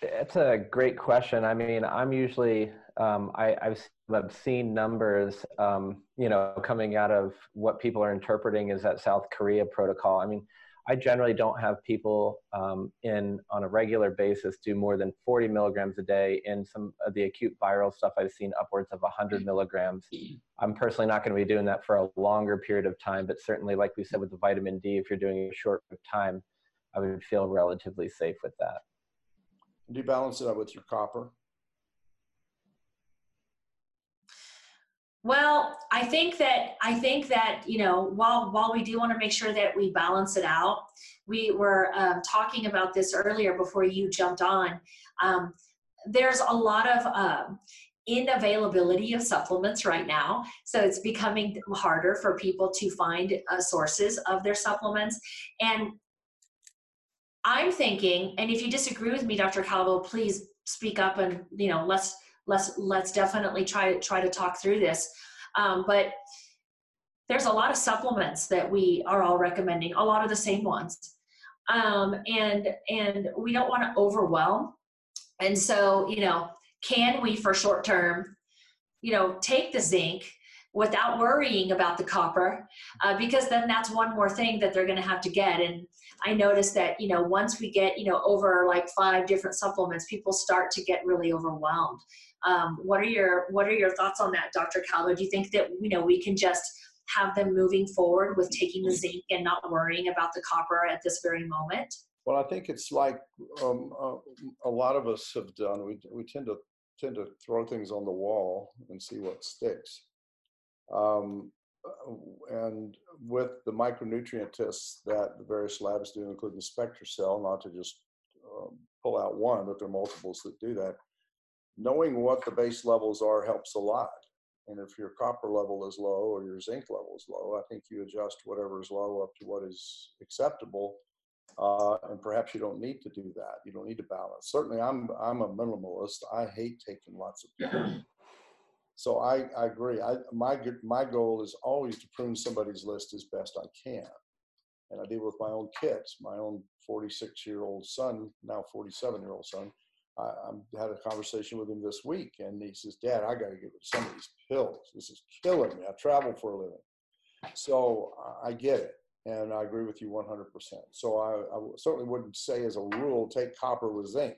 Speaker 2: It's a great question. I mean i'm usually um, I, have I've seen numbers, um, you know, coming out of what people are interpreting as that South Korea protocol. I mean, I generally don't have people um, in on a regular basis do more than 40 milligrams a day. In some of the acute viral stuff, I've seen upwards of 100 milligrams. I'm personally not going to be doing that for a longer period of time, but certainly, like we said with the vitamin D, if you're doing a short of time, I would feel relatively safe with that.
Speaker 5: Do you balance it out with your copper?
Speaker 1: Well, I think that I think that you know while while we do want to make sure that we balance it out, we were um, talking about this earlier before you jumped on. Um, there's a lot of um, inavailability of supplements right now, so it's becoming harder for people to find uh, sources of their supplements. And I'm thinking, and if you disagree with me, Dr. Calvo, please speak up and you know let's let's let's definitely try try to talk through this. Um, but there's a lot of supplements that we are all recommending, a lot of the same ones, um, and and we don't want to overwhelm. And so, you know, can we for short term, you know, take the zinc without worrying about the copper uh, because then that's one more thing that they're going to have to get and i noticed that you know once we get you know over like five different supplements people start to get really overwhelmed. Um, what are your what are your thoughts on that dr calvo? Do you think that you know we can just have them moving forward with taking the zinc and not worrying about the copper at this very moment?
Speaker 5: Well i think it's like um, uh, a lot of us have done. We, we tend to tend to throw things on the wall and see what sticks. Um, and with the micronutrient tests that the various labs do, including SpectraCell, not to just um, pull out one, but there are multiples that do that, knowing what the base levels are helps a lot. And if your copper level is low or your zinc level is low, I think you adjust whatever is low up to what is acceptable. Uh, and perhaps you don't need to do that. You don't need to balance. Certainly, I'm I'm a minimalist. I hate taking lots of. So I, I agree. I, my, my goal is always to prune somebody's list as best I can. And I deal with my own kids, my own 46 year old son, now 47 year old son. I, I had a conversation with him this week and he says, Dad, I got to get rid of some of these pills. This is killing me. I travel for a living. So I get it. And I agree with you 100%. So I, I certainly wouldn't say as a rule, take copper with zinc.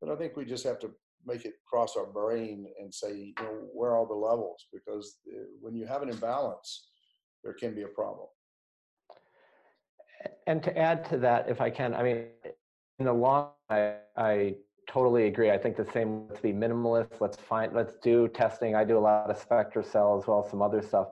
Speaker 5: But I think we just have to make it cross our brain and say, you know, where are all the levels? Because uh, when you have an imbalance, there can be a problem.
Speaker 2: and to add to that, if I can, I mean, in the long, I, I totally agree. I think the same. Let's be minimalist. Let's find. Let's do testing. I do a lot of SpectraCell as well as some other stuff.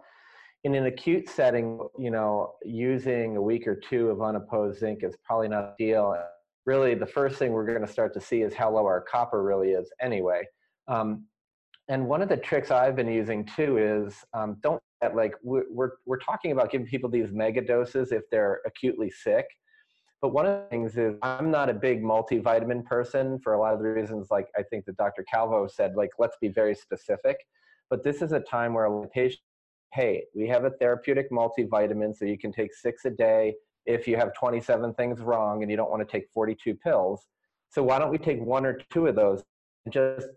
Speaker 2: In an acute setting, you know, using a week or two of unopposed zinc is probably not ideal. Really, the first thing we're going to start to see is how low our copper really is anyway. Um, and one of the tricks I've been using too is um, don't get, like we're, we're, we're talking about giving people these mega doses if they're acutely sick. But one of the things is I'm not a big multivitamin person for a lot of the reasons, like I think that Dr. Calvo said, like let's be very specific. But this is a time where a patient, hey, we have a therapeutic multivitamin, so you can take six a day if you have 27 things wrong and you don't want to take 42 pills. So why don't we take one or two of those? Just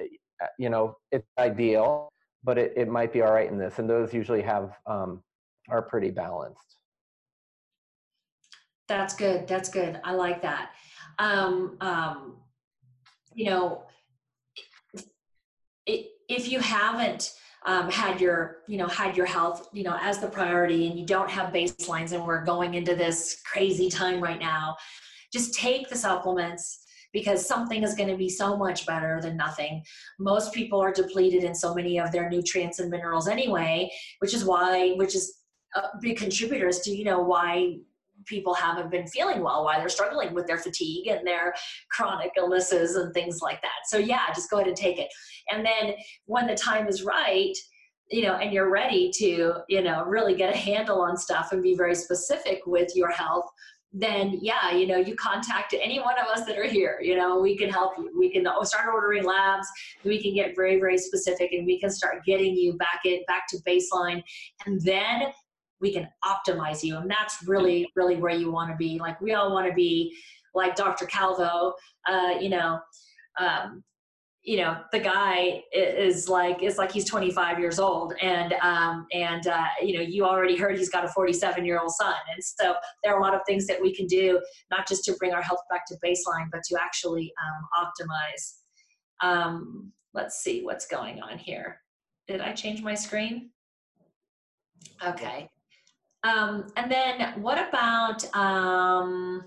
Speaker 2: uh, you know, it's ideal, but it, it might be all right in this. And those usually have um, are pretty balanced.
Speaker 1: That's good. That's good. I like that. Um, um, you know, if you haven't um, had your, you know, had your health, you know, as the priority, and you don't have baselines, and we're going into this crazy time right now, just take the supplements because something is going to be so much better than nothing. Most people are depleted in so many of their nutrients and minerals anyway, which is why, which is a big contributors to, you know, why people haven't been feeling well, why they're struggling with their fatigue and their chronic illnesses and things like that. So yeah, just go ahead and take it. And then when the time is right, you know, and you're ready to, you know, really get a handle on stuff and be very specific with your health, then yeah, you know, you contact any one of us that are here. You know, we can help you. We can start ordering labs. We can get very, very specific, and we can start getting you back in back to baseline, and then we can optimize you. And that's really, really where you want to be. Like we all want to be like Dr. Calvo. Uh, you know, um, you know the guy is like it's like he's 25 years old and um, and uh, you know you already heard he's got a 47 year old son and so there are a lot of things that we can do not just to bring our health back to baseline but to actually um, optimize um, let's see what's going on here did i change my screen okay um, and then what about um,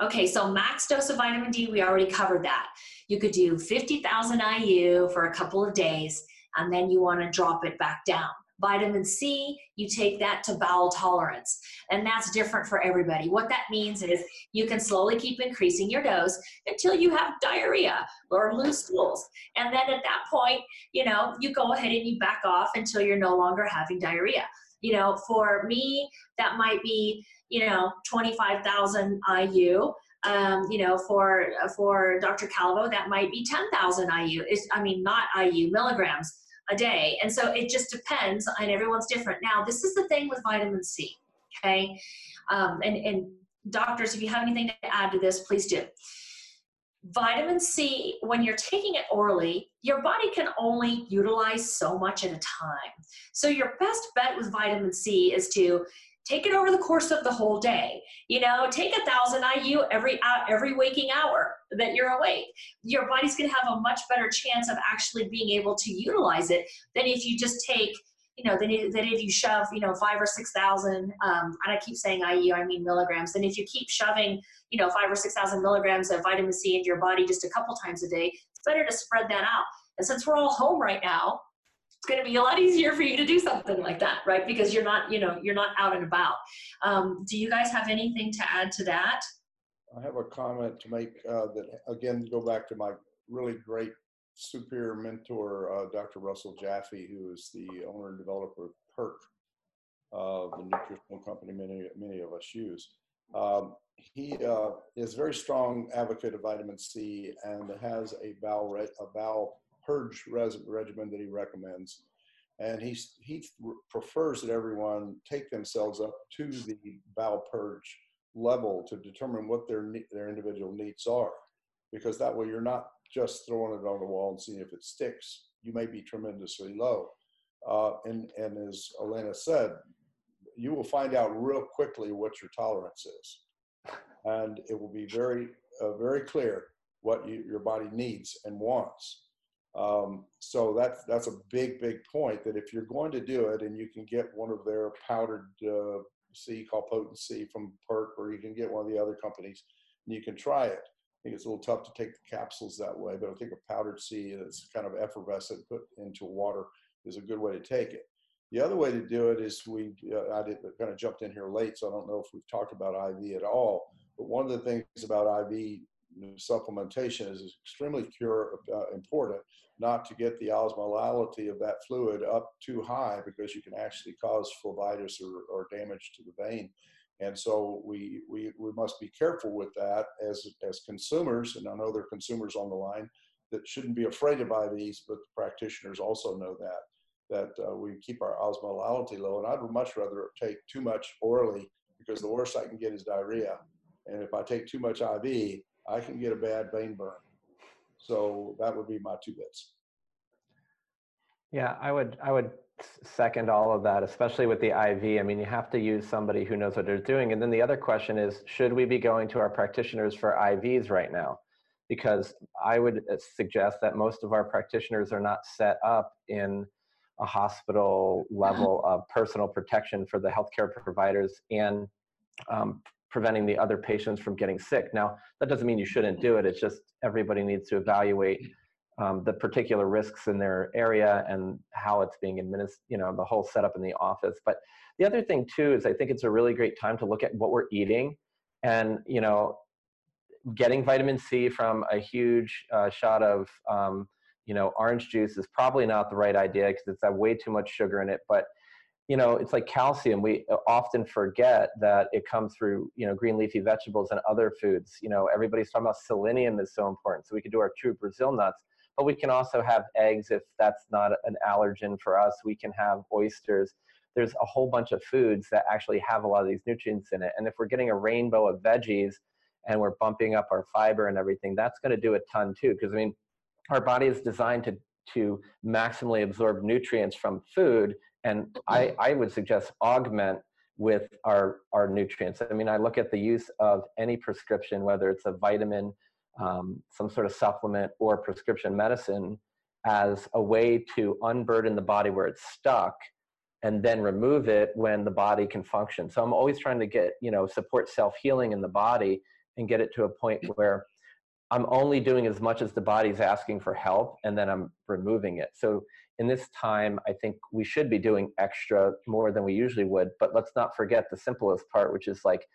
Speaker 1: okay so max dose of vitamin d we already covered that you could do 50,000 IU for a couple of days, and then you want to drop it back down. Vitamin C, you take that to bowel tolerance, and that's different for everybody. What that means is you can slowly keep increasing your dose until you have diarrhea or loose stools. And then at that point, you know, you go ahead and you back off until you're no longer having diarrhea. You know, for me, that might be, you know, 25,000 IU um, you know, for for Dr. Calvo, that might be 10,000 IU. It's, I mean, not IU milligrams a day. And so it just depends, and everyone's different. Now, this is the thing with vitamin C, okay? Um, and, and doctors, if you have anything to add to this, please do. Vitamin C, when you're taking it orally, your body can only utilize so much at a time. So your best bet with vitamin C is to take it over the course of the whole day you know take a thousand iu every uh, every waking hour that you're awake your body's going to have a much better chance of actually being able to utilize it than if you just take you know, than if you shove, you know, five or 6,000, um, and I keep saying IU, I mean milligrams, then if you keep shoving, you know, five or 6,000 milligrams of vitamin C into your body just a couple times a day, it's better to spread that out. And since we're all home right now, it's going to be a lot easier for you to do something like that, right? Because you're not, you know, you're not out and about. Um, do you guys have anything to add to that?
Speaker 5: I have a comment to make uh, that, again, go back to my really great superior mentor, uh, Dr. Russell Jaffe, who is the owner and developer of PERQUE, uh, the nutritional company many, many of us use. Um, he uh, is a very strong advocate of vitamin C and has a bowel, a bowel purge res- regimen that he recommends. And he, he prefers that everyone take themselves up to the bowel purge level to determine what their, their individual needs are. Because that way you're not just throwing it on the wall and seeing if it sticks. You may be tremendously low. Uh, and, and as Alinia said, you will find out real quickly what your tolerance is. And it will be very, uh, very clear what you, your body needs and wants. Um, so that's that's a big big point that if you're going to do it and you can get one of their powdered uh, C called Potent C from Perque, or you can get one of the other companies and you can try it. I think it's a little tough to take the capsules that way, but I think a powdered C that's kind of effervescent put into water is a good way to take it. The other way to do it is we, uh, I did, kind of jumped in here late, so I don't know if we've talked about IV at all. But one of the things about IV supplementation is extremely cure, uh, important not to get the osmolality of that fluid up too high because you can actually cause phlebitis or, or damage to the vein. And so we, we, we must be careful with that as, as consumers, and I know there are consumers on the line that shouldn't be afraid to buy these, but the practitioners also know that, that uh, we keep our osmolality low. And I'd much rather take too much orally because the worst I can get is diarrhea. And if I take too much IV, I can get a bad vein burn. So that would be my two bits.
Speaker 2: Yeah, I would I would second all of that, especially with the IV. I mean, you have to use somebody who knows what they're doing. And then the other question is, should we be going to our practitioners for IVs right now? Because I would uh, suggest that most of our practitioners are not set up in a hospital level of personal protection for the healthcare providers and um, preventing the other patients from getting sick. Now, that doesn't mean you shouldn't do it. It's just everybody needs to evaluate um, the particular risks in their area and how it's being administered, you know, the whole setup in the office. But the other thing too is I think it's a really great time to look at what we're eating and, you know, getting vitamin C from a huge uh, shot of, um, you know, orange juice is probably not the right idea because it's got way too much sugar in it. But you know, it's like calcium. We uh, often forget that it comes through, you know, green leafy vegetables and other foods. You know, everybody's talking about selenium is so important. So we could do our true Brazil nuts, but we can also have eggs if that's not an allergen for us. We can have oysters. There's a whole bunch of foods that actually have a lot of these nutrients in it. And if we're getting a rainbow of veggies and we're bumping up our fiber and everything, that's going to do a ton too. Because I mean, our body is designed to to maximally absorb nutrients from food and I. I would suggest augment with our, our nutrients. I mean, I look at the use of any prescription, whether it's a vitamin, um, some sort of supplement, or prescription medicine, as a way to unburden the body where it's stuck and then remove it when the body can function. So I'm always trying to get, you know, support self healing in the body and get it to a point where I'm only doing as much as the body's asking for help and then I'm removing it. So in this time, I think we should be doing extra more than we usually would. But let's not forget the simplest part, which is like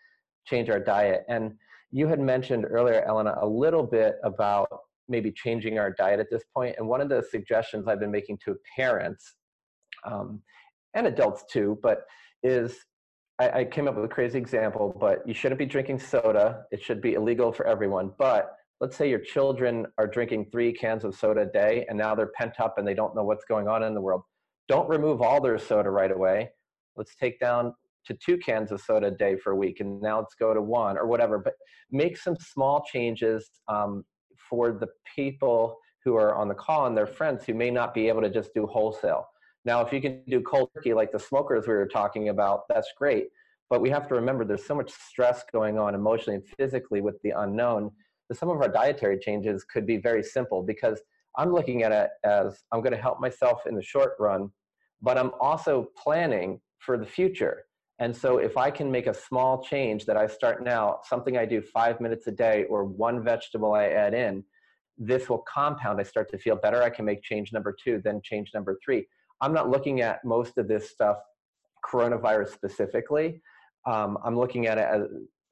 Speaker 2: change our diet. And you had mentioned earlier, Alinia, a little bit about maybe changing our diet at this point. And one of the suggestions I've been making to parents um, and adults too, but is I, I came up with a crazy example, but you shouldn't be drinking soda. It should be illegal for everyone. But let's say your children are drinking three cans of soda a day and now they're pent up and they don't know what's going on in the world. Don't remove all their soda right away. Let's take down to two cans of soda a day for a week and now let's go to one or whatever. But make some small changes um, for the people who are on the call and their friends who may not be able to just do wholesale. Now, if you can do cold turkey like the smokers we were talking about, that's great. But we have to remember there's so much stress going on emotionally and physically with the unknown that some of our dietary changes could be very simple because I'm looking at it as I'm going to help myself in the short run, but I'm also planning for the future. And so if I can make a small change that I start now, something I do five minutes a day or one vegetable I add in, this will compound. I start to feel better. I can make change number two, then change number three. I'm not looking at most of this stuff coronavirus specifically. Um, I'm looking at it as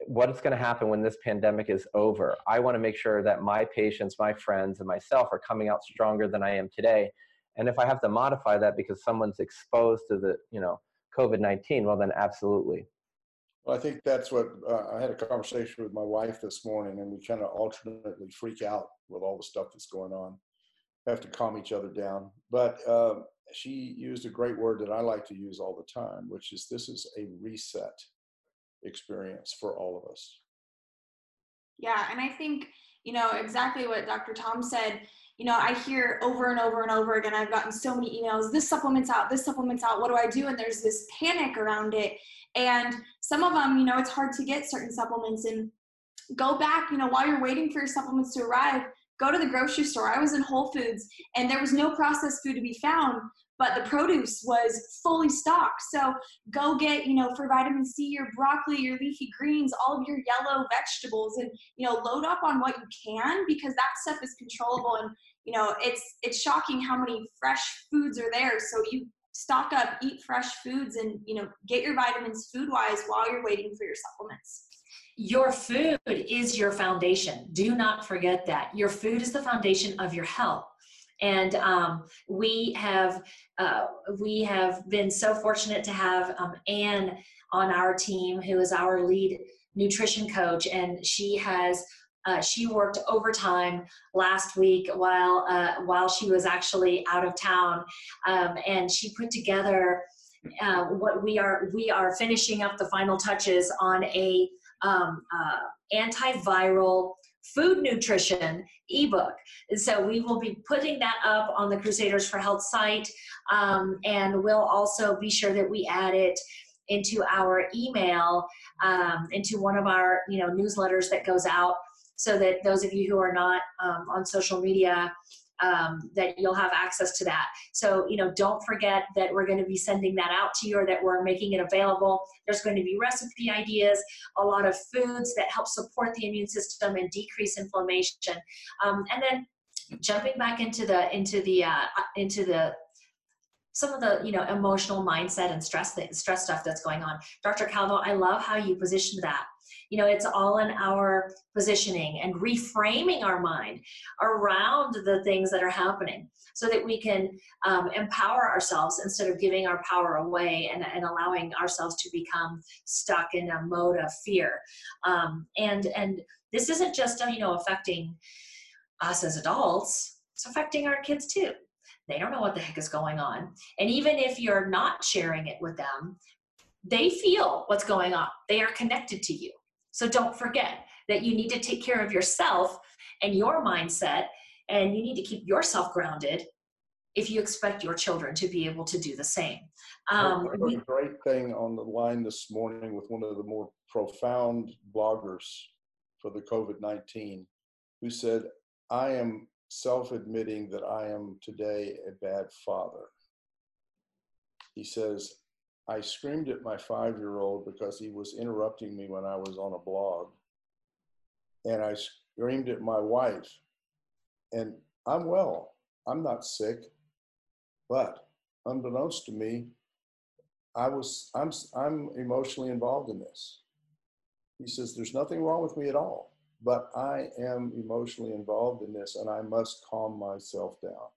Speaker 2: what's going to happen when this pandemic is over. I want to make sure that my patients, my friends, and myself are coming out stronger than I am today. And if I have to modify that because someone's exposed to the, you know, COVID 19, well, then absolutely.
Speaker 5: Well, I think that's what uh, I had a conversation with my wife this morning, and we kind of alternately freak out with all the stuff that's going on. Have to calm each other down. But uh, she used a great word that I like to use all the time, which is this is a reset experience for all of us.
Speaker 3: Yeah, and I think, you know, exactly what Dr. Tom said. You know, I hear over and over and over again, I've gotten so many emails, this supplement's out, this supplement's out, what do I do? And there's this panic around it. And some of them, you know, it's hard to get certain supplements and go back, you know, while you're waiting for your supplements to arrive, go to the grocery store. I was in Whole Foods and there was no processed food to be found, but the produce was fully stocked. So go get, you know, for vitamin C, your broccoli, your leafy greens, all of your yellow vegetables, and you know, load up on what you can because that stuff is controllable. And you know, it's it's shocking how many fresh foods are there. So you stock up, eat fresh foods, and you know, get your vitamins food wise while you're waiting for your supplements.
Speaker 1: Your food is your foundation. Do not forget that. Your food is the foundation of your health and um, we have uh, we have been so fortunate to have um, Anne on our team, who is our lead nutrition coach, and she has uh, she worked overtime last week while uh, while she was actually out of town, um, and she put together uh, what we are we are finishing up the final touches on a um, uh, antiviral food nutrition ebook. And so we will be putting that up on the Crusaders for Health site, um, and we'll also be sure that we add it into our email, um, into one of our you know newsletters that goes out, so that those of you who are not um, on social media um, that you'll have access to that. So, you know, don't forget that we're going to be sending that out to you or that we're making it available. There's going to be recipe ideas, a lot of foods that help support the immune system and decrease inflammation. Um, and then jumping back into the into the uh, into the some of the you know emotional mindset and stress stress stuff that's going on. Dr. Calvo, I love how you positioned that you know, it's all in our positioning and reframing our mind around the things that are happening so that we can um, empower ourselves instead of giving our power away and, and allowing ourselves to become stuck in a mode of fear. Um, and, and this isn't just, you know, affecting us as adults, it's affecting our kids too. They don't know what the heck is going on. And even if you're not sharing it with them, they feel what's going on. They are connected to you. So don't forget that you need to take care of yourself and your mindset, and you need to keep yourself grounded if you expect your children to be able to do the same.
Speaker 5: Um, I heard a great thing on the line this morning with one of the more profound bloggers for the COVID 19 who said, I am self admitting that I am today a bad father. He says, I screamed at my five year old because he was interrupting me when I was on a blog. And I screamed at my wife. And I'm well, I'm not sick. But unbeknownst to me, I was I'm I'm emotionally involved in this. He says there's nothing wrong with me at all, but I am emotionally involved in this and I must calm myself down.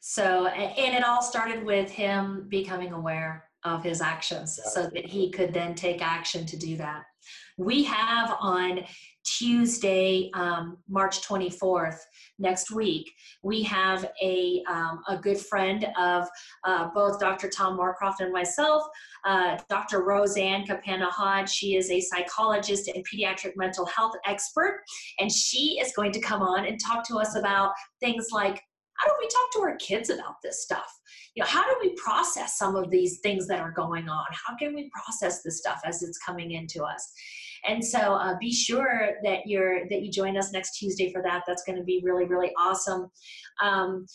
Speaker 1: So, and it all started with him becoming aware of his actions so that he could then take action to do that. We have on Tuesday, um, March 24th, next week, we have a, um, a good friend of uh, both Dr. Tom Moorcroft and myself, uh, Dr. Roseann Capanna-Hodge. She is a psychologist and pediatric mental health expert, and she is going to come on and talk to us about things like how do we talk to our kids about this stuff you know how do we process some of these things that are going on how can we process this stuff as it's coming into us and so uh, be sure that you're that you join us next tuesday for that that's going to be really really awesome um,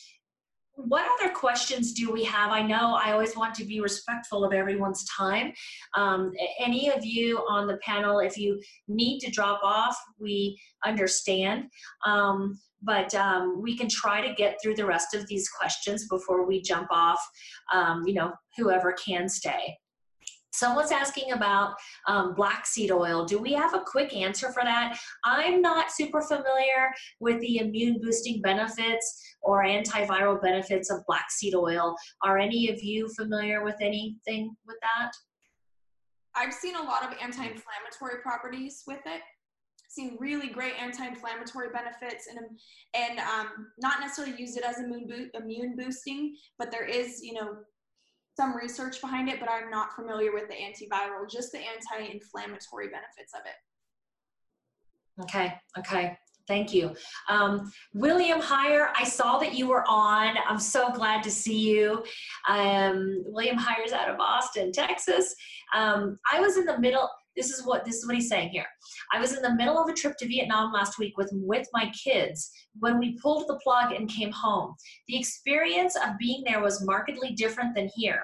Speaker 1: what other questions do we have? I know I always want to be respectful of everyone's time. Um, any of you on the panel, if you need to drop off, we understand. Um, but um, we can try to get through the rest of these questions before we jump off, um, you know, whoever can stay. Someone's asking about um, black seed oil. Do we have a quick answer for that? I'm not super familiar with the immune boosting benefits or antiviral benefits of black seed oil. Are any of you familiar with anything with that?
Speaker 3: I've seen a lot of anti inflammatory properties with it seen really great anti-inflammatory benefits and and um, not necessarily use it as immune bo- immune boosting, but there is you know some research behind it. But I'm not familiar with the antiviral, just the anti-inflammatory benefits of it.
Speaker 1: Okay. Okay. Thank you. Um, William Heyer, I saw that you were on. I'm so glad to see you. Um, William Heyer's out of Austin, Texas. Um, I was in the middle, This is what this is what he's saying here. I was in the middle of a trip to Vietnam last week with with my kids when we pulled the plug and came home. The experience of being there was markedly different than here.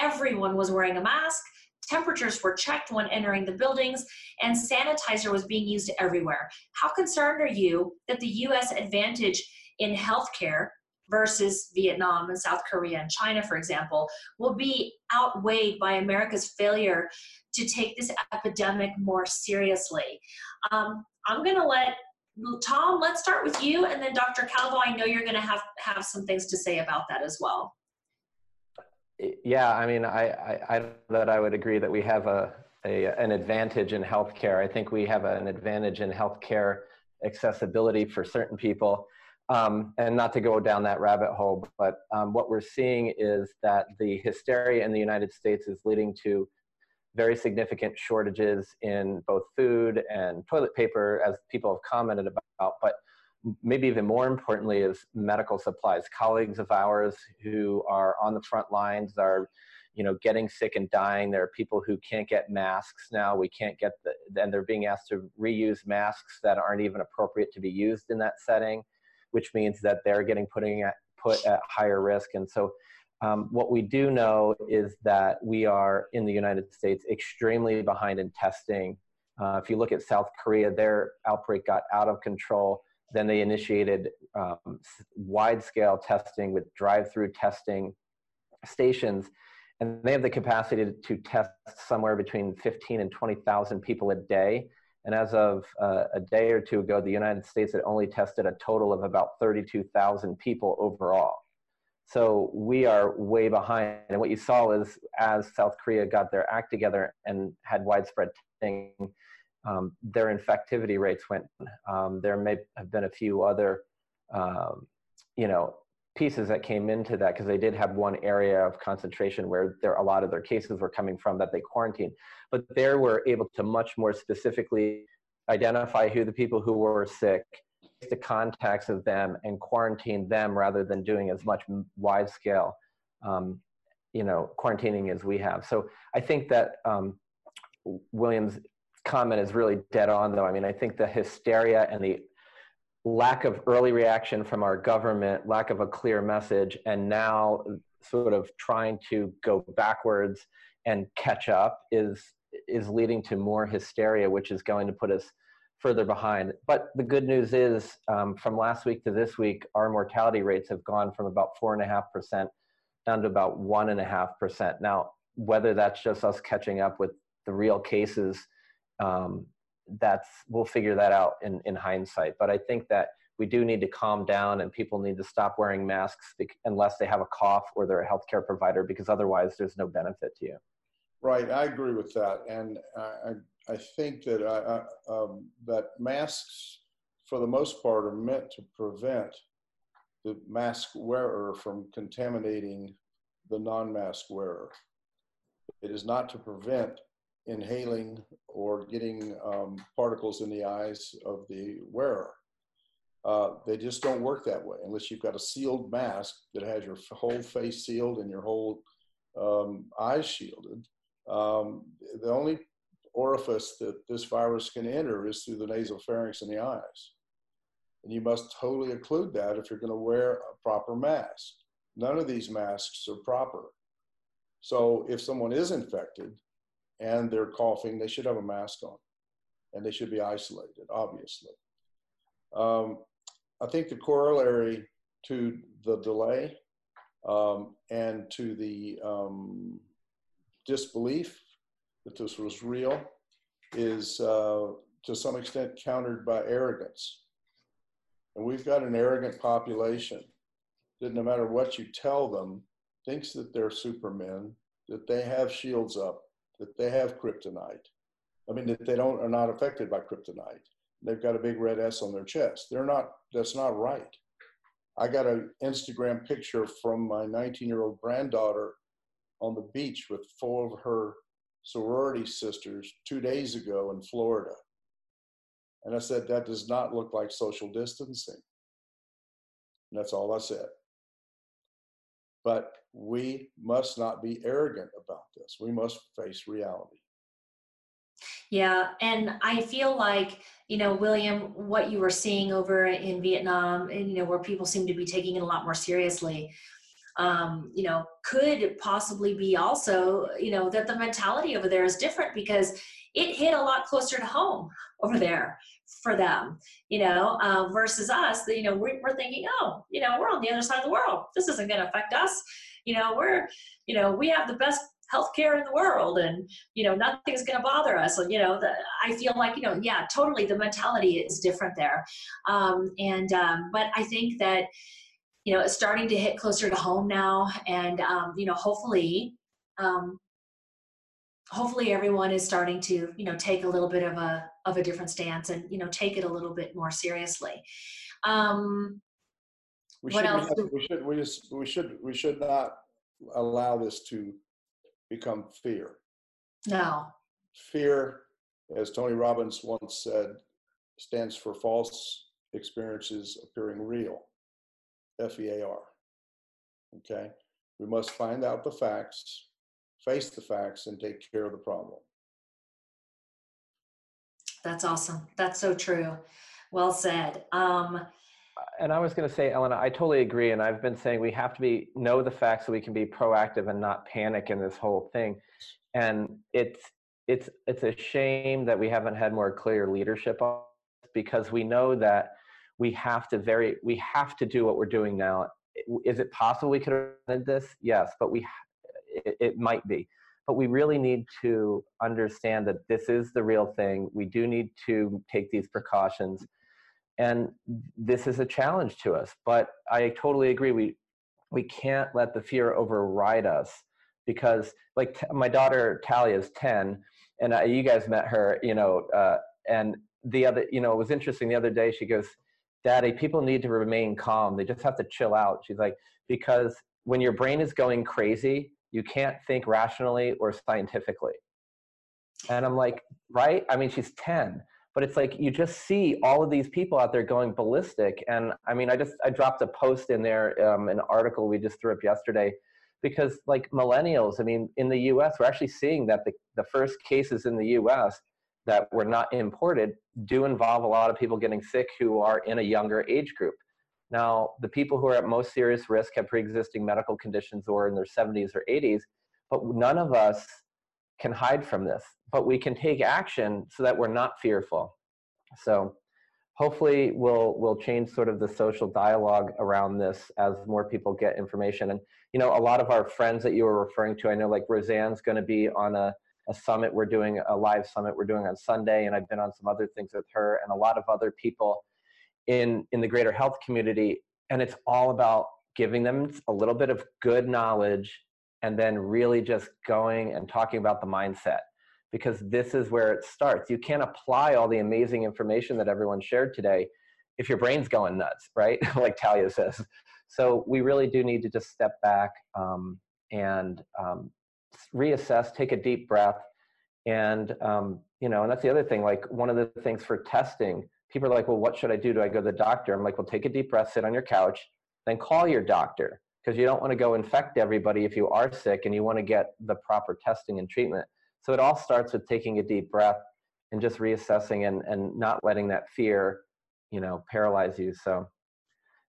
Speaker 1: Everyone was wearing a mask, temperatures were checked when entering the buildings, and sanitizer was being used everywhere. How concerned are you that the US advantage in healthcare versus Vietnam and South Korea and China, for example, will be outweighed by America's failure to take this epidemic more seriously. Um, I'm going to let Tom, let's start with you, and then Dr. Calvo, I know you're going to have, have some things to say about that as well.
Speaker 2: Yeah, I mean, I, I, I that I would agree that we have a, a an advantage in healthcare. I think we have an advantage in healthcare accessibility for certain people. Um, and not to go down that rabbit hole, but um, what we're seeing is that the hysteria in the United States is leading to very significant shortages in both food and toilet paper, as people have commented about. But maybe even more importantly is medical supplies. Colleagues of ours who are on the front lines are, you know, getting sick and dying. There are people who can't get masks now. We can't get the, and they're being asked to reuse masks that aren't even appropriate to be used in that setting, which means that they're getting putting at, put at higher risk. And so um, what we do know is that we are in the United States extremely behind in testing. Uh, if you look at South Korea, their outbreak got out of control. Then they initiated um, wide scale testing with drive through testing stations. And they have the capacity to, test somewhere between 15 and 20,000 people a day. And as of uh, a day or two ago, the United States had only tested a total of about 32,000 people overall. So we are way behind. And what you saw is as South Korea got their act together and had widespread testing, um, their infectivity rates went. Um, there may have been a few other, um, you know, pieces that came into that because they did have one area of concentration where there a lot of their cases were coming from that they quarantined. But there were able to much more specifically identify who the people who were sick the contacts of them and quarantine them rather than doing as much wide scale, um, you know, quarantining as we have. So I think that um, William's comment is really dead on, though. I mean, I think the hysteria and the lack of early reaction from our government, lack of a clear message, and now sort of trying to go backwards and catch up is is leading to more hysteria, which is going to put us further behind. But the good news is, um, from last week to this week, our mortality rates have gone from about four and a half percent down to about one and a half percent. Now, whether that's just us catching up with the real cases, um, that's we'll figure that out in, in hindsight. But I think that we do need to calm down, and people need to stop wearing masks unless they have a cough or they're a healthcare provider, because otherwise, there's no benefit to you.
Speaker 5: Right, I agree with that, and I, I think that I, I, um, that masks, for the most part, are meant to prevent the mask wearer from contaminating the non-mask wearer. It is not to prevent inhaling or getting um, particles in the eyes of the wearer. Uh, they just don't work that way unless you've got a sealed mask that has your whole face sealed and your whole um, eyes shielded. Um, the only orifice that this virus can enter is through the nasal pharynx and the eyes. And you must totally occlude that if you're going to wear a proper mask. None of these masks are proper. So if someone is infected and they're coughing, they should have a mask on and they should be isolated, obviously. Um, I think the corollary to the delay um, and to the um, disbelief that this was real is uh, to some extent countered by arrogance. And we've got an arrogant population that no matter what you tell them, thinks that they're supermen, that they have shields up, that they have kryptonite. I mean, that they don't are not affected by kryptonite. They've got a big red S on their chest. They're not. That's not right. I got an Instagram picture from my 19 year old granddaughter on the beach with four of her sorority sisters two days ago in Florida. And I said, that does not look like social distancing. And that's all I said. But we must not be arrogant about this. We must face reality.
Speaker 1: Yeah, and I feel like, you know, William, what you were seeing over in Vietnam, and, you know, where people seem to be taking it a lot more seriously, um, you know, could possibly be also, you know, that the mentality over there is different because it hit a lot closer to home over there for them, you know, uh, versus us, you know, we're, we're thinking, oh, you know, we're on the other side of the world. This isn't going to affect us. You know, we're, you know, we have the best healthcare in the world and you know nothing's going to bother us and you know the, i feel like you know yeah totally the mentality is different there um, and um, but i think that you know it's starting to hit closer to home now and um, you know hopefully um, hopefully everyone is starting to you know take a little bit of a of a different stance and you know take it a little bit more seriously um,
Speaker 5: we
Speaker 1: what
Speaker 5: should,
Speaker 1: else
Speaker 5: we, should we just we should we should not allow this to become fear.
Speaker 1: No.
Speaker 5: Fear, as Tony Robbins once said, stands for false experiences appearing real. F E A R. Okay? We must find out the facts, face the facts, and take care of the problem.
Speaker 1: That's awesome. That's so true. Well said. Um,
Speaker 2: and I was going to say, Elena, I totally agree. And I've been saying we have to be know the facts so we can be proactive and not panic in this whole thing. And it's it's it's a shame that we haven't had more clear leadership on because we know that we have to very we have to do what we're doing now. Is it possible we could have done this? Yes, but we it, it might be. But we really need to understand that this is the real thing. We do need to take these precautions. And this is a challenge to us. But i totally agree. We we can't let the fear override us because like t- my daughter talia is 10 and you guys met her you know uh, and the other you know it was interesting. The other day she goes daddy people need to remain calm. They just have to chill out. She's like because when your brain is going crazy you can't think rationally or scientifically. And i'm like right? I mean she's 10 but it's like you just see all of these people out there going ballistic. And i mean i just i dropped a post in there um, an article we just threw up yesterday because like millennials i mean in the us we're actually seeing that the, the first cases in the us that were not imported do involve a lot of people getting sick who are in a younger age group now the people who are at most serious risk have pre-existing medical conditions or in their 70s or 80s but none of us can hide from this, but we can take action so that we're not fearful. So hopefully we'll we'll change sort of the social dialogue around this as more people get information. And you know, a lot of our friends that you were referring to, I know like Roseann's going to be on a a summit we're doing a live summit we're doing on Sunday and I've been on some other things with her and a lot of other people in in the greater health community and it's all about giving them a little bit of good knowledge and then really just going and talking about the mindset because this is where it starts. You can't apply all the amazing information that everyone shared today if your brain's going nuts, right? like Talia says. So we really do need to just step back um, and um, reassess, take a deep breath, and um, you know, and that's the other thing. Like one of the things for testing, people are like, "Well, what should I do? Do I go to the doctor?" I'm like, "Well, take a deep breath, sit on your couch, then call your doctor." because you don't want to go infect everybody if you are sick and you want to get the proper testing and treatment. So it all starts with taking a deep breath and just reassessing and, and not letting that fear, you know, paralyze you. So,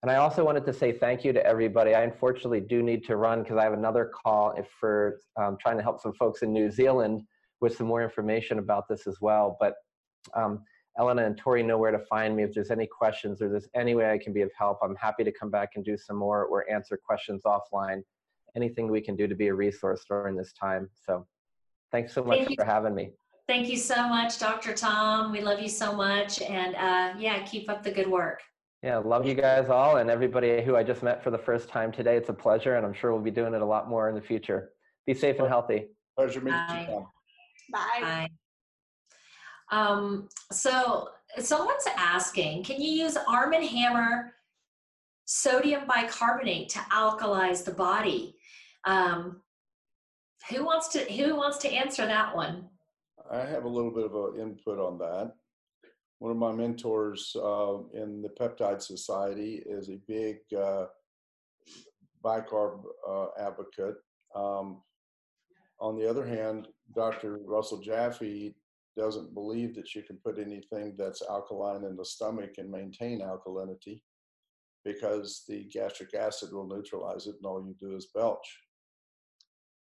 Speaker 2: and I also wanted to say thank you to everybody. I unfortunately do need to run because I have another call for um, trying to help some folks in New Zealand with some more information about this as well. But um, Elena and Tori know where to find me. If there's any questions or there's any way I can be of help, I'm happy to come back and do some more or answer questions offline. Anything we can do to be a resource during this time. So thanks so much Thank for having me.
Speaker 1: Thank you so much, Dr. Tom. We love you so much. And uh, yeah, keep up the good work.
Speaker 2: Yeah, love you guys all and everybody who I just met for the first time today. It's a pleasure, and I'm sure we'll be doing it a lot more in the future. Be safe and healthy.
Speaker 5: Pleasure meeting you.
Speaker 3: Bye.
Speaker 1: Bye. Um, so someone's asking, can you use Arm & Hammer sodium bicarbonate to alkalize the body? Um, who wants to who wants to answer that one?
Speaker 5: I have a little bit of an input on that. One of my mentors uh, in the Peptide Society is a big uh, bicarb uh, advocate. Um, on the other hand, Dr. Russell Jaffe doesn't believe that you can put anything that's alkaline in the stomach and maintain alkalinity because the gastric acid will neutralize it and all you do is belch.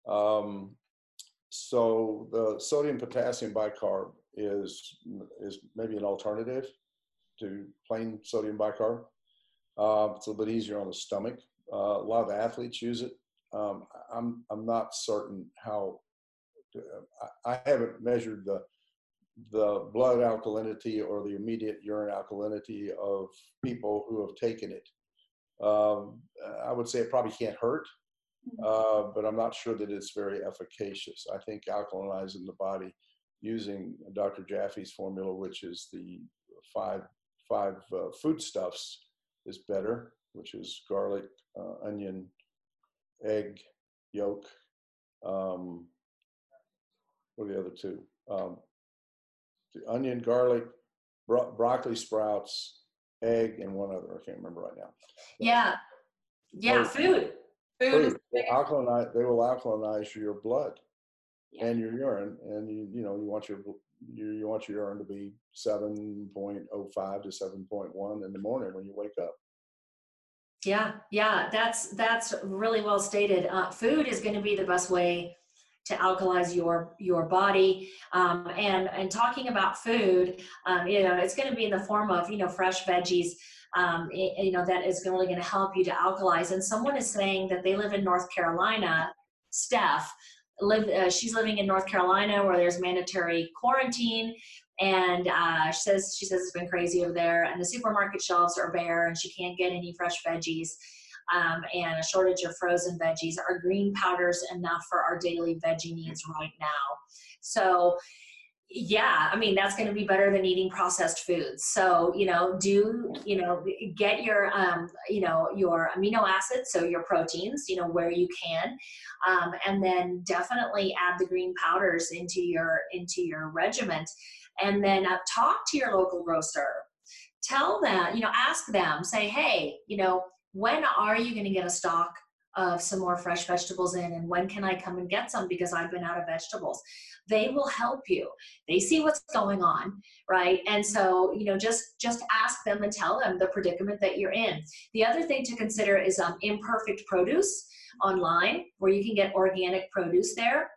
Speaker 5: Um, so the sodium potassium bicarb is, is maybe an alternative to plain sodium bicarb. Uh, it's a little bit easier on the stomach. Uh, a lot of athletes use it. Um, I'm, I'm not certain how, uh, I, I haven't measured the, the blood alkalinity or the immediate urine alkalinity of people who have taken it. Um, I would say it probably can't hurt, mm-hmm. uh, but I'm not sure that it's very efficacious. I think alkalinizing the body using Dr. Jaffe's formula, which is the five five uh, foodstuffs, is better, which is garlic, uh, onion, egg, yolk. Um, what are the other two? Um, onion, garlic, bro- broccoli sprouts, egg, and one other. I can't remember right now.
Speaker 1: Yeah. Yeah, food. Food. food.
Speaker 5: They, they will alkalinize your blood yeah. and your urine. And you, you know, you want your you, you want your urine to be 7.05 to 7.1 in the morning when you wake up.
Speaker 1: Yeah, yeah, that's that's really well stated. Uh, food is going to be the best way to alkalize your your body. Um, and and talking about food um, you know it's going to be in the form of you know fresh veggies um, it, you know that is really going to help you to alkalize. And someone is saying that they live in north carolina steph live uh, she's living in north carolina where there's mandatory quarantine. And uh, she says she says it's been crazy over there and the supermarket shelves are bare and she can't get any fresh veggies um, and a shortage of frozen veggies. Are green powders enough for our daily veggie needs right now? So, yeah, I mean, that's going to be better than eating processed foods. So, you know, do, you know, get your, um, you know, your amino acids, so your proteins, you know, where you can. Um, and then definitely add the green powders into your, into your regiment. And then uh, talk to your local grocer. Tell them, you know, ask them, say, hey, you know, when are you going to get a stock of some more fresh vegetables in and when can I come and get some because I've been out of vegetables. They will help you. They see what's going on, right? And so, you know, just just ask them and tell them the predicament that you're in. The other thing to consider is um, imperfect produce online where you can get organic produce there.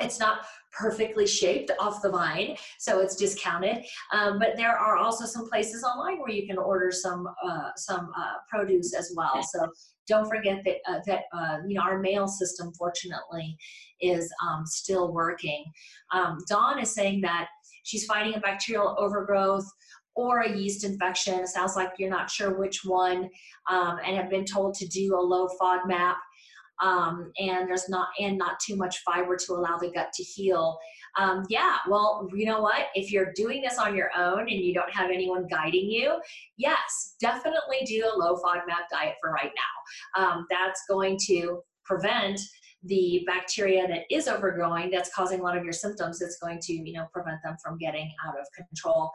Speaker 1: It's not perfectly shaped off the vine, so it's discounted. Um, but there are also some places online where you can order some uh, some uh, produce as well. So don't forget that uh, that uh, you know our mail system, fortunately, is um, still working. Um, Dawn is saying that she's fighting a bacterial overgrowth or a yeast infection. It sounds like you're not sure which one, um, and have been told to do a low FODMAP um, and there's not and not too much fiber to allow the gut to heal. Um, yeah well you know what? If you're doing this on your own and you don't have anyone guiding you yes definitely do a low fodmap diet for right now. Um, that's going to prevent the bacteria that is overgrowing that's causing a lot of your symptoms it's going to you know prevent them from getting out of control.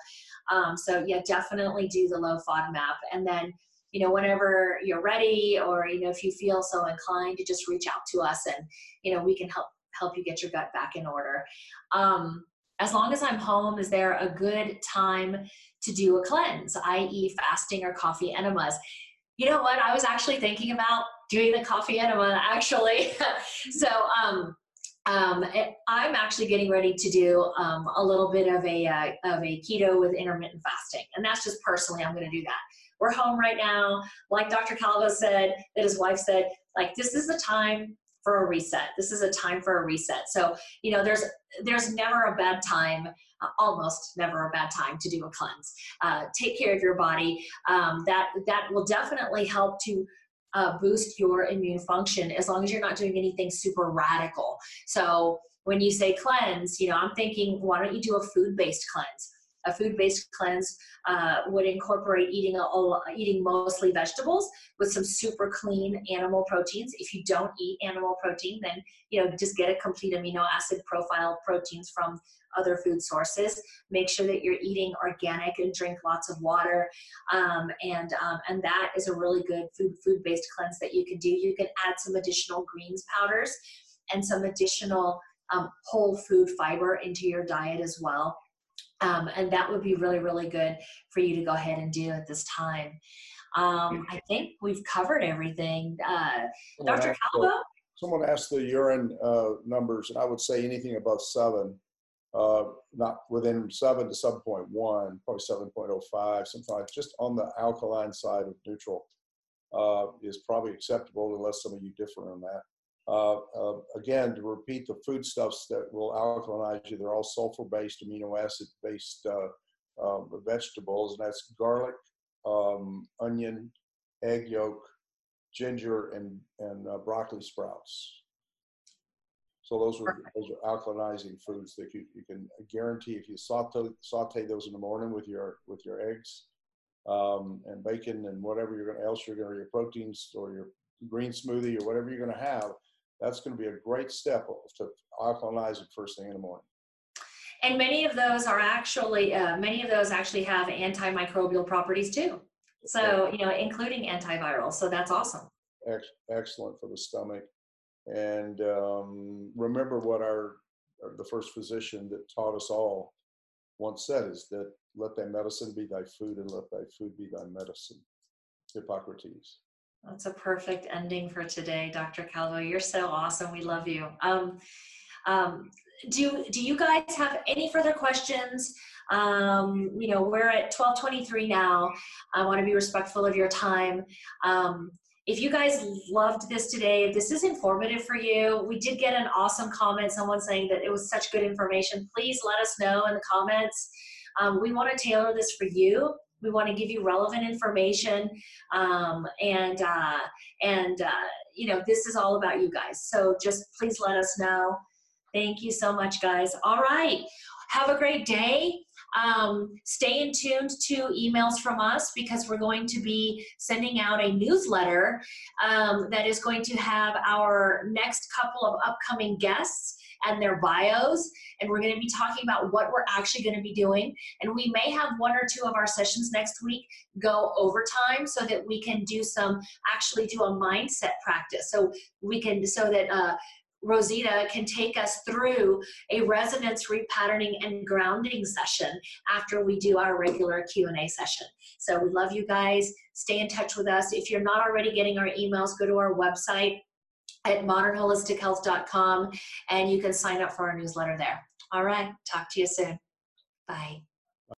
Speaker 1: Um, so yeah definitely do the low fodmap. And then you know, whenever you're ready or, you know, if you feel so inclined to just reach out to us and, you know, we can help help you get your gut back in order. Um, as long as I'm home, is there a good time to do a cleanse, i.e., fasting or coffee enemas? You know what? I was actually thinking about doing the coffee enema actually. so, um, um, I'm actually getting ready to do um, a little bit of a uh, of a keto with intermittent fasting, and that's just personally I'm going to do that we're home right now. Like Dr. Calvo said, that his wife said, like, this is the time for a reset. This is a time for a reset. So, you know, there's there's never a bad time, uh, almost never a bad time to do a cleanse. Uh, take care of your body. Um, that that will definitely help to uh, boost your immune function as long as you're not doing anything super radical. So when you say cleanse, you know, I'm thinking, why don't you do a food-based cleanse? A food-based cleanse uh, would incorporate eating a, eating mostly vegetables with some super clean animal proteins. If you don't eat animal protein, then you know just get a complete amino acid profile proteins from other food sources. Make sure that you're eating organic and drink lots of water, um, and um, and that is a really good food food-based cleanse that you can do. You can add some additional greens powders and some additional um, whole food fiber into your diet as well Um, and that would be really, really good for you to go ahead and do at this time. Um, I think we've covered everything. Uh, Dr. Calvo?
Speaker 5: Someone asked the urine uh, numbers, and I would say anything above seven, uh, not within seven to 7.1, probably 7.05, something like just on the alkaline side of neutral uh, is probably acceptable unless some of you differ on that. Uh, uh, again, to repeat the foodstuffs that will alkalinize you, they're all sulfur-based, amino acid-based uh, um, vegetables, and that's garlic, um, onion, egg yolk, ginger, and and uh, broccoli sprouts. So those are those are alkalinizing foods that you, you can guarantee if you saute saute those in the morning with your with your eggs um, and bacon and whatever you're to else you're going to your proteins or your green smoothie or whatever you're going to have. That's going to be a great step to alkalinize it first thing in the morning.
Speaker 1: And many of those are actually, uh, many of those actually have antimicrobial properties too. So, you know, including antiviral. So that's awesome.
Speaker 5: Ex- excellent for the stomach. And um, remember what our, our the first physician that taught us all once said is that let thy medicine be thy food and let thy food be thy medicine. Hippocrates.
Speaker 1: That's a perfect ending for today, Dr. Calvo. You're so awesome. We love you. Um, um, do do you guys have any further questions? Um, you know, we're at 12:23 now. I want to be respectful of your time. Um, if you guys loved this today, if this is informative for you, we did get an awesome comment. Someone saying that it was such good information. Please let us know in the comments. Um, we want to tailor this for you. We want to give you relevant information, um, and uh, and uh, you know this is all about you guys. So just please let us know. Thank you so much, guys. All right, have a great day. Um, stay in tuned to emails from us because we're going to be sending out a newsletter um, that is going to have our next couple of upcoming guests and their bios. And we're going to be talking about what we're actually going to be doing. And we may have one or two of our sessions next week go overtime so that we can do some, actually do a mindset practice. So we can, so that, uh, Rosita can take us through a resonance repatterning and grounding session after we do our regular Q&A session. So we love you guys. Stay in touch with us. If you're not already getting our emails, go to our website at modernholistichealth.com and you can sign up for our newsletter there. All right, talk to you soon. Bye.